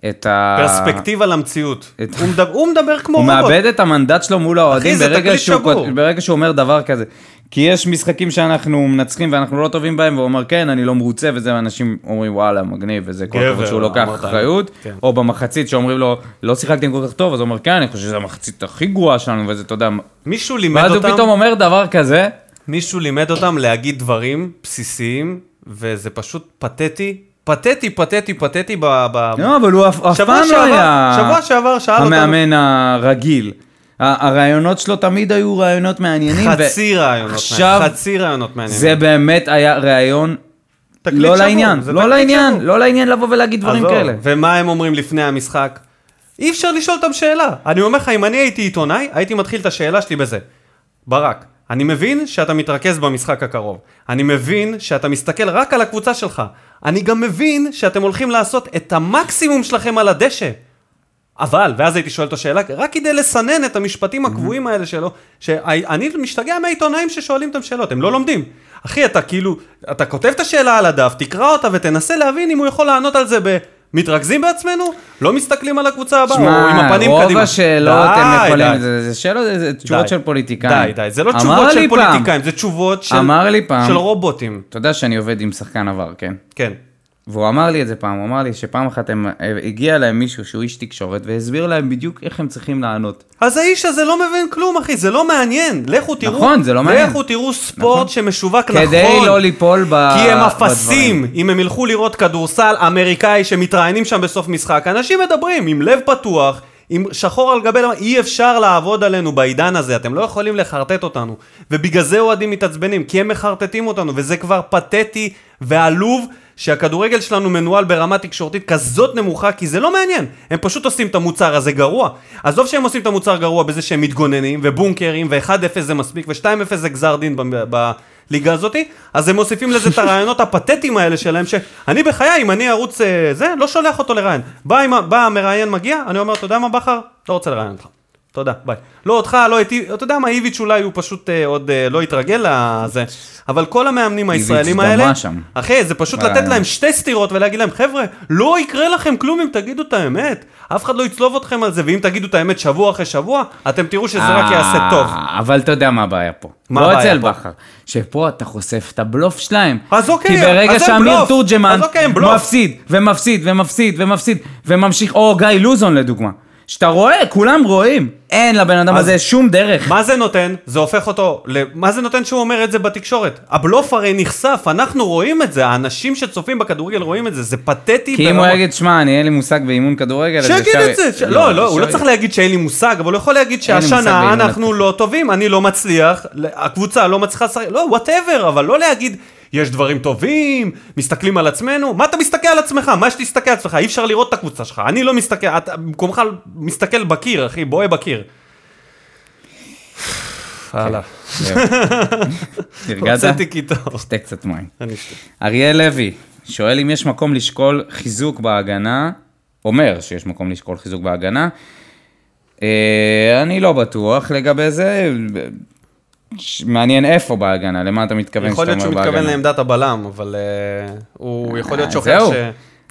את ה... פרספקטיבה למציאות. את- הוא מדבר- הוא מדבר כמו הוא רובוט. מאבד את המנדט שלו מול האוהדים ברגע שהוא. ברגע שהוא אומר דבר כזה. כי יש משחקים שאנחנו מנצחים ואנחנו לא טובים בהם, והוא אומר, כן, אני לא מרוצה וזה, ואנשים אומרים, וואלה, מגניב, וזה כל הכבוד שהוא לוקח. אחריות. כן. או במחצית שאומרים לו, לא שיחקתם כל כך טוב, אז הוא אומר, כן, אני חושב שזו המחצית הכי גרועה שלנו, וזה, אתה יודע, מישהו לימד ואז הוא אותם, פתאום אומר דבר כזה, מישהו לימד אותם להגיד דברים בסיסיים, וזה פשוט פתטי, פתטי, פתטי, פתטי ב... ב... לא, אבל הוא אף פעם לא שעבר- היה שבוע שעבר שאל אותנו- המאמן הרגיל. ה- הרעיונות שלו תמיד היו רעיונות מעניינים. ו- חצי רעיונות, עכשיו, חצי רעיונות מעניינים. זה באמת היה רעיון לא לעניין, לא לעניין. לא לעניין לבוא ולהגיד דברים עזוב, כאלה. ומה הם אומרים לפני המשחק? אי אפשר לשאול אותם שאלה. אני אומר לך, אם אני הייתי עיתונאי, הייתי מתחיל את השאלה שלי בזה. ברק, אני מבין שאתה מתרכז במשחק הקרוב. אני מבין שאתה מסתכל רק על הקבוצה שלך. אני גם מבין שאתם הולכים לעשות את המקסימום שלכם על הדשא. אבל, ואז הייתי שואל אותו שאלה, רק כדי לסנן את המשפטים הקבועים האלה שלו, שאני משתגע מהעיתונאים ששואלים אותם שאלות, הם לא לומדים. אחי, אתה כאילו, אתה כותב את השאלה על הדף, תקרא אותה ותנסה להבין אם הוא יכול לענות על זה ב... מתרכזים בעצמנו? לא מסתכלים על הקבוצה הבאה, או עם שמע, הפנים רוב קדימה. השאלות הם יכולים. זה זה שאלות, זה- זה תשובות די. של פוליטיקאים. די, די, זה לא תשובות של לי פעם- פוליטיקאים, זה תשובות של, אמר לי פעם, של רובוטים. אתה יודע שאני עובד עם שחקן עבר, כן? כן. והוא אמר לי את זה פעם, הוא אמר לי שפעם אחת הם, הגיע להם מישהו שהוא איש תקשורת והסביר להם בדיוק איך הם צריכים לענות. אז האיש הזה לא מבין כלום, אחי, זה לא מעניין. לכו תראו, נכון, זה לא מעניין. לכו תראו ספורט נכון. שמשווק נכון. כדי לא ליפול ב... כי הם. אפסים, אם הם ילכו לראות כדורסל אמריקאי שמתראיינים שם בסוף משחק, אנשים מדברים עם לב פתוח, עם שחור על גבי לבן, אי אפשר לעבוד עלינו בעידן הזה, אתם לא יכולים לחרטט אותנו. ובגלל זה אוהדים מתעצבנים, כי הם מחרטטים אותנו, וזה כבר פתטי ועלוב. שהכדורגל שלנו מנוהל ברמה תקשורתית כזאת נמוכה, כי זה לא מעניין. הם פשוט עושים את המוצר הזה גרוע. עזוב שהם עושים את המוצר גרוע בזה שהם מתגוננים, ובונקרים, ו-1-0 זה מספיק, ו-2-0 זה גזר דין בליגה הזאתי, אז הם מוסיפים לזה את הרעיונות [laughs] הפתטיים האלה שלהם, שאני בחיי, אם אני ערוץ אה, זה, לא שולח אותו לראיין. בא המראיין מגיע, אני אומר, אתה יודע מה בכר? לא רוצה לראיין אותך. תודה, ביי. לא אותך, לא את איביץ', אתה יודע מה, איביץ' אולי הוא פשוט אה, עוד אה, לא התרגל לזה, אבל כל המאמנים הישראלים האלה, שם. אחי, זה פשוט לתת ברעיון. להם שתי סטירות ולהגיד להם, חבר'ה, לא יקרה לכם כלום אם תגידו את האמת. אף אחד לא יצלוב אתכם על זה, ואם תגידו את האמת שבוע אחרי שבוע, אתם תראו שזה רק יעשה טוב. אה, אבל אתה יודע מה הבעיה פה. מה לא אצל? בכר. שפה אתה חושף את הבלוף שלהם. אז אוקיי, כי ברגע אז הם שאמיר בלוף. תורג'מן אז אוקיי, הם בלוף. מפסיד, ומפסיד, ומפסיד, ומפסיד, וממשיך, או גיא לוזון לדוגמה. שאתה רואה, כולם רואים. אין לבן אדם אז- הזה שום דרך. מה זה נותן? זה הופך אותו, ל... מה זה נותן שהוא אומר את זה בתקשורת? הבלוף הרי נחשף, אנחנו רואים את זה, האנשים שצופים בכדורגל רואים את זה, זה פתטי כי אם הוא יגיד, שמע, אני אין לי מושג באימון כדורגל, אז שיגיד אפשר- את זה, ש... לא, לא, הוא לא אפשר- צריך להגיד שאין לי מושג, אבל הוא יכול להגיד אין לי מושג שהשנה באימון אנחנו. לא טובים, אני לא מצליח, הקבוצה לא מצליחה לשחק, לא, whatever, אבל לא להגיד, יש דברים טובים, מסתכלים על עצמנו, מה אתה מסתכל על עצמך? מה שתסתכל על עצמך? אי אפשר לראות את הקבוצה שלך, אני לא מסתכל, אתה במקומך מסתכל בקיר, אחי, בוהה בקיר. הלאה, [laughs] זהו. נרגעת? הוצאתי קיטור. שתה קצת מים. אריאל לוי שואל אם יש מקום לשקול חיזוק בהגנה, אומר שיש מקום לשקול חיזוק בהגנה. אה, אני לא בטוח לגבי זה, מעניין איפה בהגנה, למה אתה מתכוון יכול שאתה להיות אומר שהוא בהגנה? מתכוון לעמדת הבלם, אבל אה, הוא יכול להיות אה, שוכח.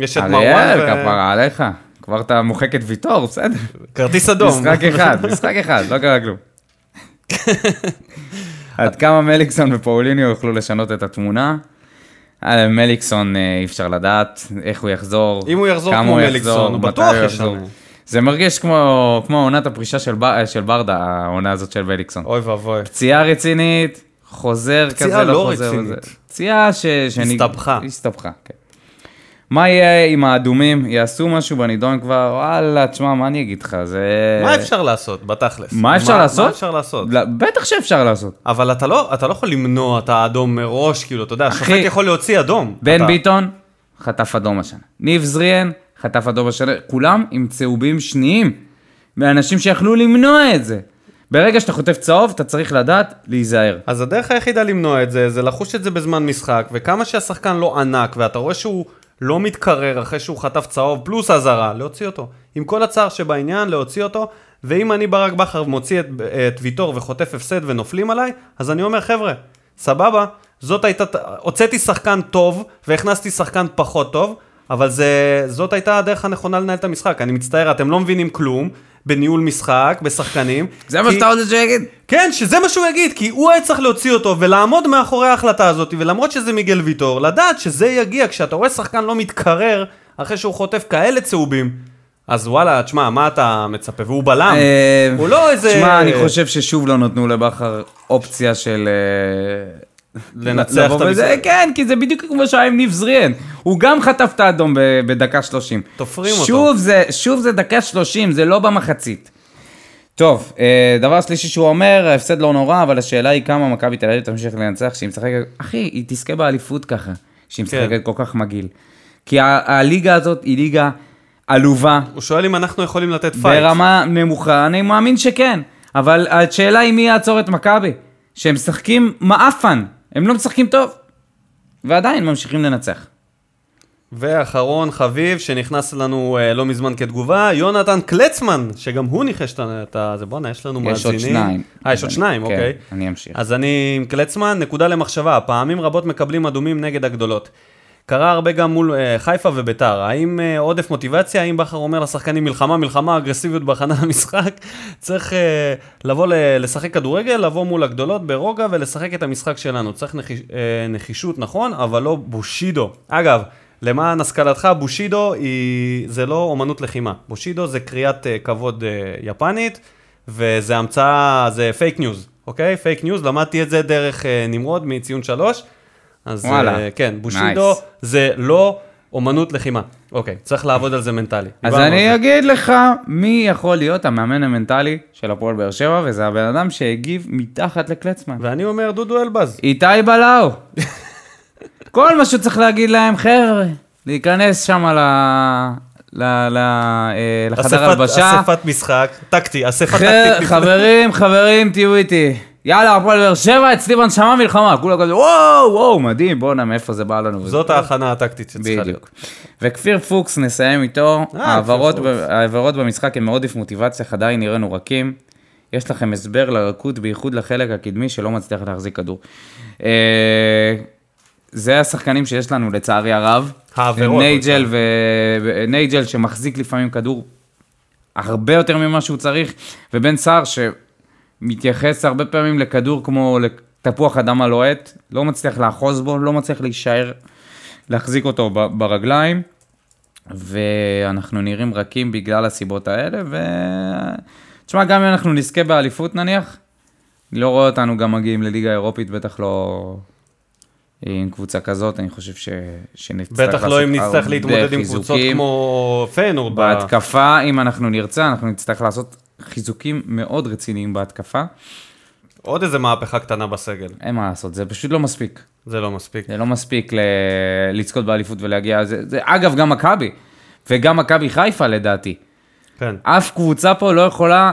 שיש את מרואן אריאל. כפרה עליך, כבר אתה מוחק את ויטור, בסדר. כרטיס אדום. משחק אחד, משחק אחד, לא קרה כלום. [laughs] עד כמה מליקסון ופאוליניו יוכלו לשנות את התמונה? אה, מליקסון אי אפשר לדעת איך הוא יחזור, אם הוא יחזור כמו מליקסון, הוא בטוח. ישנה. זה מרגיש כמו, כמו עונת הפרישה של, ב, של ברדה, העונה הזאת של מליקסון. אוי ואבוי. פציעה רצינית, חוזר פציעה כזה, לא, לא חוזר. רצינית. וזה. פציעה ש... שאני- הסתבכה. הסתבכה, כן. מה יהיה עם האדומים? יעשו משהו בנידון כבר? וואלה, תשמע, מה אני אגיד לך? זה... מה אפשר לעשות, בתכלס? מה אפשר לעשות? מה אפשר לעשות? לא, בטח שאפשר לעשות. אבל אתה לא, אתה לא יכול למנוע את האדום מראש, כאילו, אתה יודע, אחי, השופט יכול להוציא אדום. בן אתה- ביטון, חטף אדום השנה. ניב זריאן, חטף אדום השנה. כולם עם צהובים שניים. מאנשים שיכלו למנוע את זה. ברגע שאתה חוטף צהוב, אתה צריך לדעת להיזהר. אז הדרך היחידה למנוע את זה, זה לחוש את זה בזמן משחק, וכמה שהשחקן לא ענק, ואתה רואה שהוא לא מתקרר אחרי שהוא חטף צהוב פלוס אזהרה, להוציא אותו. עם כל הצער שבעניין, להוציא אותו, ואם אני ברק בכר מוציא את, את ויטור וחוטף הפסד ונופלים עליי, אז אני אומר, חבר'ה, סבבה, זאת הייתה, הוצאתי שחקן טוב, והכנסתי שחקן פחות טוב, אבל זה, זאת הייתה הדרך הנכונה לנהל את המשחק. אני מצטער, אתם לא מבינים כלום בניהול משחק, בשחקנים. זה מה כי- שאתה רוצה שהוא יגיד? כן, שזה מה שהוא יגיד, כי הוא היה צריך להוציא אותו ולעמוד מאחורי ההחלטה הזאת, ולמרות שזה מיגל ויטור, לדעת שזה יגיע כשאתה רואה שחקן לא מתקרר אחרי שהוא חוטף כאלה צהובים, אז וואלה, תשמע, מה אתה מצפה? והוא בלם, אה, הוא לא איזה... תשמע, אני חושב ששוב לא נתנו לבכר אופציה של... לנצח את המשחק. כן, כי זה בדיוק כמו שהיה עם ניב זריאן. הוא גם חטף את האדום בדקה 30. תופרים אותו. שוב זה, שוב זה דקה 30, זה לא במחצית. טוב, אה, דבר שלישי שהוא אומר, ההפסד לא נורא, אבל השאלה היא כמה מכבי תל אביב תמשיך לנצח, שהיא משחקת... אחי, היא תזכה באליפות ככה, שהיא כן. משחקת כל כך מגעיל. כי הליגה הזאת היא ליגה עלובה, הוא שואל אם אנחנו יכולים לתת פייט. ברמה נמוכה, אני מאמין שכן. אבל השאלה היא מי יעצור את מכבי. שהם משחקים מעפן, הם לא משחקים טוב. ועדיין ממשיכים לנצח. ואחרון חביב, שנכנס לנו אה, לא מזמן כתגובה, יונתן קלצמן, שגם הוא ניחש את ה-. זה בואנה, יש לנו יש עוד מאזינים. שניים. אה, יש עוד שניים, כן, אוקיי. אני אמשיך. אז אני עם קלצמן, נקודה למחשבה, פעמים רבות מקבלים אדומים נגד הגדולות. קרה הרבה גם מול אה, חיפה וביתר. האם אה, עודף מוטיבציה? האם בכר אומר לשחקנים מלחמה, מלחמה, אגרסיביות בהכנה למשחק? [laughs] צריך אה, לבוא ל- לשחק כדורגל, לבוא מול הגדולות ברוגע ולשחק את המשחק שלנו. צריך נחיש, אה, נחישות, נכון, אבל לא בושידו. אגב, למען השכלתך, בושידו היא, זה לא אומנות לחימה. בושידו זה קריאת אה, כבוד אה, יפנית, וזה המצאה, זה פייק ניוז, אוקיי? פייק ניוז, למדתי את זה דרך אה, נמרוד מציון שלוש. אז וואלה. אה, כן, בושידו Nice. זה לא אומנות לחימה. אוקיי, צריך לעבוד על זה מנטלי. אז אני זה. אגיד לך מי יכול להיות המאמן המנטלי של הפועל באר שבע, וזה הבן אדם שהגיב מתחת לקלצמן. ואני אומר, דודו אלבז. איתי בלאו. [laughs] כל מה שצריך להגיד להם, חבר'ה, להיכנס שם ל... ל... ל... אה, לחדר הלבשה. אספת משחק, טקטי, אספת טקטית. חברים, חברים, תהיו איתי. יאללה, הפועל באר שבע, אצלי בנשמה מלחמה. כולם כזה, וואו, וואו, מדהים, בואנה, מאיפה זה בא לנו. זאת ההכנה הטקטית שצריכה להיות. וכפיר פוקס, נסיים איתו. אה, העברות העברות במשחק הם מעודף מוטיבציה, עדיין נראינו רכים. יש לכם הסבר לרכות, בייחוד לחלק הקדמי שלא מצליח להחזיק כדור. אה, זה השחקנים שיש לנו, לצערי הרב. העבירות, נייג'ל ו... נייג'ל שמחזיק לפעמים כדור הרבה יותר ממה שהוא צריך, ובן סער שמתייחס הרבה פעמים לכדור כמו לתפוח אדמה לוהט, לא מצליח לאחוז בו, לא מצליח להישאר, להחזיק אותו ברגליים, ואנחנו נראים רכים בגלל הסיבות האלה, ו... תשמע, גם אם אנחנו נזכה באליפות נניח, אני לא רואה אותנו גם מגיעים לליגה האירופית, בטח לא עם קבוצה כזאת, אני חושב ש... שנצטרך בטח לא אם לעשות נצטרך להתמודד עם קבוצות. כמו פיינורד. ב- בהתקפה, אם אנחנו נרצה, אנחנו נצטרך לעשות חיזוקים מאוד רציניים בהתקפה. עוד איזה מהפכה קטנה בסגל. אין מה לעשות, זה פשוט לא מספיק. זה לא מספיק. זה לא מספיק ל... לזכות באליפות ולהגיע... זה, זה, אגב, גם מכבי, וגם מכבי חיפה לדעתי. כן. אף קבוצה פה לא יכולה...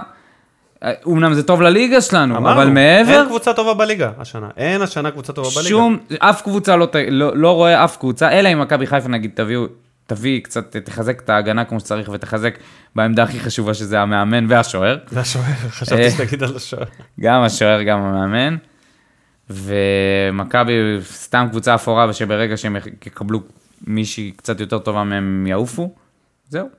אומנם זה טוב לליגה שלנו, אמרנו, אבל מעבר, אין קבוצה טובה בליגה השנה. אין השנה קבוצה טובה בליגה. שום, אף קבוצה לא, לא, לא רואה אף קבוצה, אלא אם מכבי חיפה נגיד תביאו, תביא קצת, תחזק את ההגנה כמו שצריך ותחזק בעמדה הכי חשובה שזה המאמן והשוער. זה השוער, [laughs] חשבתי. שתגיד על השוער. גם השוער, גם המאמן. ומכבי סתם קבוצה אפורה, ושברגע שהם יקבלו מישהי קצת יותר טובה מהם יעופו, זהו.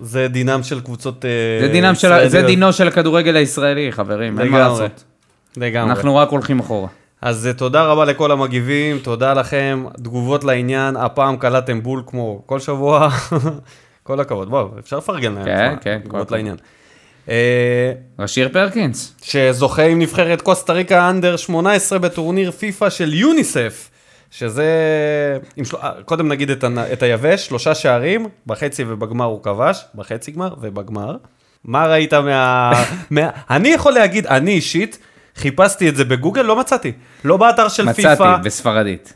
זה דינם של קבוצות אה, זה, דינם של, זה. דינו של הכדורגל הישראלי, חברים, אין מה. לעשות. לגמרי. אנחנו רק הולכים אחורה. אז אה, תודה רבה לכל המגיבים, תודה לכם, תגובות לעניין, הפעם קלטתם בול כמו כל שבוע, [laughs] כל הכבוד, בואו, אפשר לפרגן להם, כן, כן, תגובות. לעניין. אה, רשיר פרקינס. שזוכה עם נבחרת קוסטה ריקה אנדר 18 בטורניר פיפא של יוניסף, שזה, עם של... אה, קודם נגיד את, היבש, שלושה שערים, בחצי ובגמר הוא כבש, בחצי גמר ובגמר. מה ראית מה... מה... אני יכול להגיד, אני אישית, חיפשתי את זה בגוגל, לא מצאתי. לא באתר של פיפא. מצאתי, בספרדית.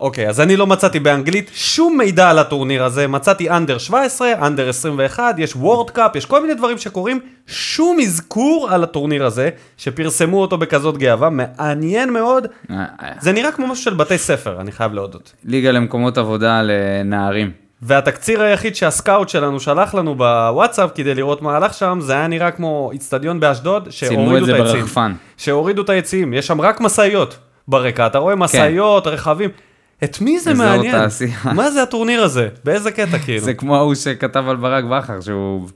אוקיי, אז אני לא מצאתי באנגלית שום מידע על הטורניר הזה, מצאתי אנדר 17, אנדר 21, יש וורד קאפ, יש כל מיני דברים שקורים, שום אזכור על הטורניר הזה, שפרסמו אותו בכזאת גאווה, מעניין מאוד, אה, אה, זה נראה כמו משהו של בתי ספר, אני חייב להודות. ליגה למקומות עבודה לנערים. והתקציר היחיד שהסקאוט שלנו שלח לנו בוואטסאפ כדי לראות מה הלך שם, זה היה נראה כמו איצטדיון באשדוד, שהורידו את היציעים. שהורידו את היציעים, יש שם רק משאיות ברקע, אתה רואה משאיות, רכבים, את מי זה מעניין? תעשייה. מה זה הטורניר הזה? באיזה קטע [laughs] כאילו? זה כמו ההוא שכתב על ברק בכר, שהוא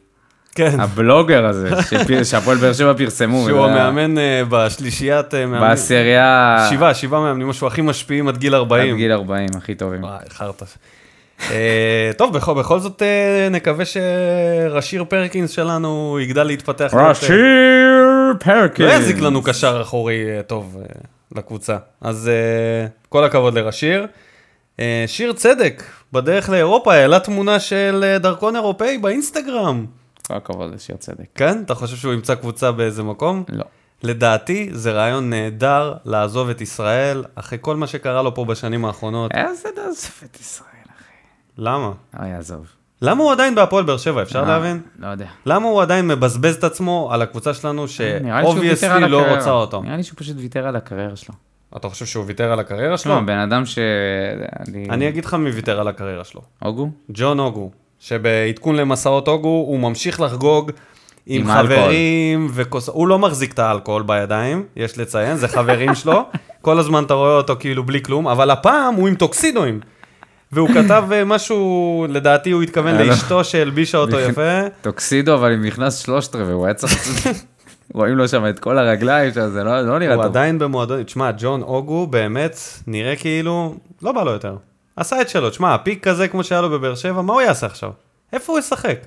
כן, הבלוגר הזה, [laughs] שהפועל באר שבע פרסמו. שהוא המאמן אה, בשלישיית אה, מאמנים. בעשירייה... שבעה, שבעה מאמנים, משהו הכי משפיעים עד גיל עד 40. גיל 40, הכי טובים. וואי, חרטא. אה, טוב, בכל, בכל זאת אה, נקווה שרשיר פרקינס שלנו יגדל להתפתח. אה, רשיר פרקינס. לא יזיק לנו קשר אחורי טוב לקבוצה. אז כל הכבוד לרשיר. שיר צדק, בדרך לאירופה, העלה תמונה של דרכון אירופאי באינסטגרם. כל הכבוד לשיר צדק. כן? אתה חושב שהוא ימצא קבוצה באיזה מקום? לא. לדעתי זה רעיון נהדר לעזוב את ישראל, אחרי כל מה שקרה לו פה בשנים האחרונות. איזה דאסף את ישראל. למה? אוי, עזוב. למה הוא עדיין בהפועל באר שבע, אפשר לא, להבין? לא יודע. למה הוא עדיין מבזבז את עצמו על הקבוצה שלנו, ויתר ש obviously לא. רוצה אותו? נראה לי שהוא פשוט ויתר על הקריירה שלו. אתה חושב שהוא ויתר על הקריירה שלו? בן אדם ש... אני אגיד לך מי ויתר על הקריירה שלו. הוגו? ג'ון אוגו, שבעדכון למסעות אוגו הוא ממשיך לחגוג עם, עם. חברים וכוס... הוא לא מחזיק את האלכוהול בידיים, יש לציין, זה חברים שלו. [laughs] כל הזמן אתה רואה אותו כאילו בלי כלום, אבל הפעם הוא עם טוקסידואים. והוא כתב אה, משהו, לדעתי הוא התכוון היה לו- לאשתו שהלבישה אותו יפה. טוקסידו, אבל עם נכנס שלושת רבעי, הוא היה צריך... [laughs] רואים לו שם את כל הרגליים, שם, זה לא לא נראה הוא טוב. עדיין במועדון, תשמע, ג'ון אוגו באמת נראה כאילו, לא בא לו יותר. עשה את שלו, תשמע, הפיק כזה כמו שהיה לו בבאר שבע, מה הוא יעשה עכשיו? איפה הוא ישחק?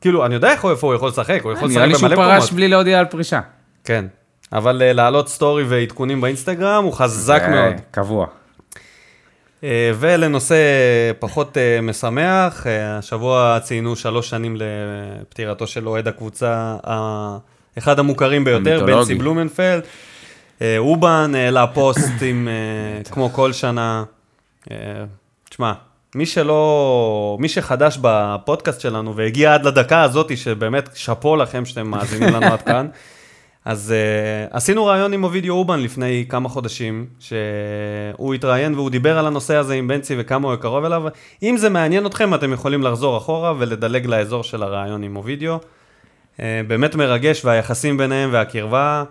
כאילו, אני יודע איך הוא- איפה הוא יכול לשחק, הוא יכול נראה לי לשחק שהוא במלא פרש מקומות. בלי להודיע על פרישה. כן, אבל אה, להעלות סטורי ועדכונים באינסטגרם הוא חזק מאוד. קבוע. אה, ולנושא פחות אה, משמח, אה, השבוע ציינו שלוש שנים לפטירתו של אוהד הקבוצה, אחד המוכרים ביותר. בנצי בלומנפלד. אובן העלה פוסטים כמו כל שנה. תשמע, מי שלא, מי שחדש בפודקאסט שלנו והגיע עד לדקה הזאת, שבאמת שאפו לכם שאתם מאזינים לנו עד כאן, [laughs] אז uh, עשינו ראיון עם אובידיו אובן לפני כמה חודשים, שהוא התראיין והוא דיבר על הנושא הזה עם בנצי וכמה הוא קרוב אליו. אם זה מעניין אתכם, אתם יכולים לחזור אחורה ולדלג לאזור של הראיון עם אובידיו. Uh, באמת מרגש, והיחסים ביניהם והקרבה,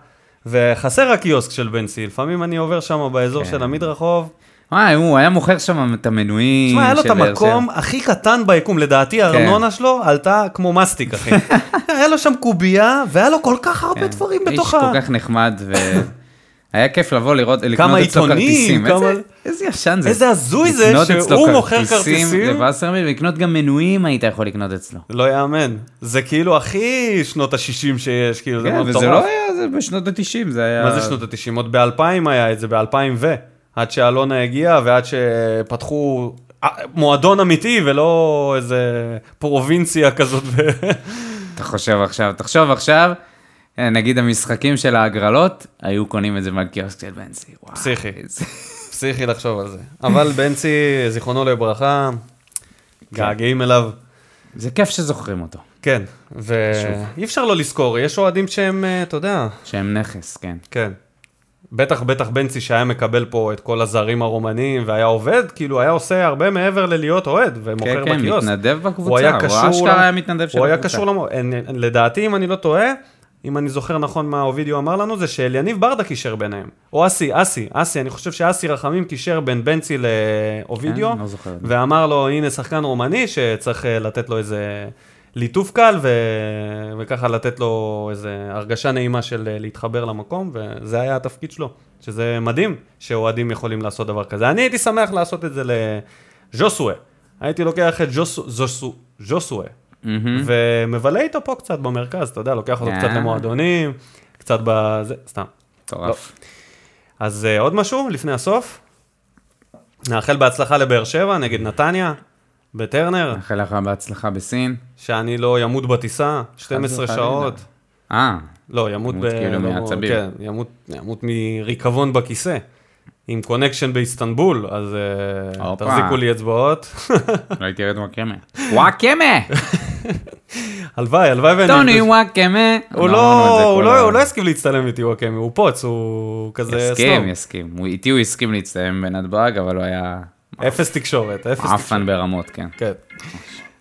וחסר הקיוסק של בנצי, לפעמים אני עובר שם באזור כן. של המדרחוב. וואי, הוא היה מוכר שם את המנויים תשמע, היה לו את של המקום הכי קטן ביקום, לדעתי הארנונה שלו עלתה כמו מסטיק, אחי. [laughs] היה לו שם קובייה, והיה לו כל כך הרבה שבע. דברים כן. בתוך איש. כל כך נחמד, והיה [laughs] כיף לבוא לראות, לקנות אצלו כרטיסים. איזה- ישן זה. איזה הזוי זה שהוא מוכר כרטיסים. לווסרמיל, ולקנות גם מנויים היית יכול לקנות אצלו. לא יאמן. זה כאילו הכי שנות ה-60 שיש, כאילו, זה כן, מאוד וזה מטורף. לא היה, זה בשנות ה-90, זה היה... מה זה שנות ה-90? עוד ב-2000 היה את זה, ב-2000 ו... עד שאלונה הגיעה ועד שפתחו אה, מועדון אמיתי ולא איזה פרובינציה כזאת. [laughs] אתה חושב עכשיו, תחשוב עכשיו, אה, נגיד המשחקים של ההגרלות, היו קונים את זה מהקיוסק של בנצי. פסיכי. פסיכי לחשוב על זה. אבל בנצי, זיכרונו לברכה, געגעים אליו. זה כיף שזוכרים אותו, כן, ואי אפשר לא לזכור, יש אוהדים שהם, אה, אתה יודע, שהם נכס, כן. כן. בטח, בטח בנצי שהיה מקבל פה את כל הזרים הרומנים והיה עובד, כאילו היה עושה הרבה מעבר ללהיות אוהד ומוכר כן, כן, בקיוסק. מתנדב בקבוצה, הוא היה הוא קשור, אשכרה למ- היה מתנדב של הוא היה הקבוצה. קשור, למ... לדעתי, אם אני לא טועה, אם אני זוכר נכון מה אובידיו אמר לנו, זה שאליניב ברדה קישר ביניהם. או אסי, אסי, אסי, אני חושב שאסי רחמים קישר בין בנצי לאובידיו, כן, לא. ואמר לו, הנה שחקן רומני שצריך אה, לתת לו איזה ליטוף קל, ו... וככה לתת לו איזה הרגשה נעימה של אה, להתחבר למקום, וזה היה התפקיד שלו. שזה מדהים שאוהדים יכולים לעשות דבר כזה. אני הייתי שמח לעשות את זה לג'וסווה. הייתי לוקח את ג'וסו- ז'וסו- ג'וסווה, מהמם. ומבלה איתו פה קצת במרכז, אתה יודע, לוקח אותו אה. קצת למועדונים, קצת בזה, סתם. מטורף. אז uh, עוד משהו לפני הסוף? נאחל בהצלחה לבאר שבע נגד נתניה, בטרנר, מאחל לך בהצלחה בסין. שאני לא ימות בטיסה, 12 וחלילה. שעות. אה, לא, ימות, ימות כאילו לא, מעצבים. כן, ימות, ימות מריקבון בכיסא. עם קונקשן באיסטנבול, אז uh. תחזיקו לי אצבעות. [laughs] ראיתי רד וואקמה. וואקמה! [laughs] הלוואי, הלוואי ואני... טוני וואקמה! הוא לא, לא, הוא לא הסכים להצטלם איתי וואקמה, הוא פוץ, הוא כזה יסכים. יסכים. איתי הוא הסכים להצטלם בנתב"ג, אבל הוא היה אפס תקשורת, אפס עפן תקשורת. ברמות, כן. כן.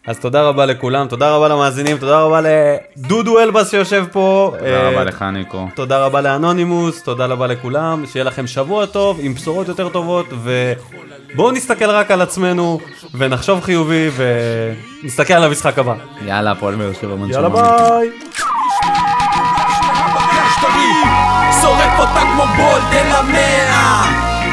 אז תודה רבה לכולם, תודה רבה למאזינים, תודה רבה לדודו אלבס שיושב פה. תודה אה, רבה לך ניקו. תודה רבה לאנונימוס, תודה רבה לכולם, שיהיה לכם שבוע טוב עם בשורות יותר טובות, ובואו נסתכל רק על עצמנו, ונחשוב חיובי, ונסתכל על המשחק הבא. יאללה, הפועל באר שבע מנשמה. יאללה ביי! שורף אותה כמו בולד אל המאה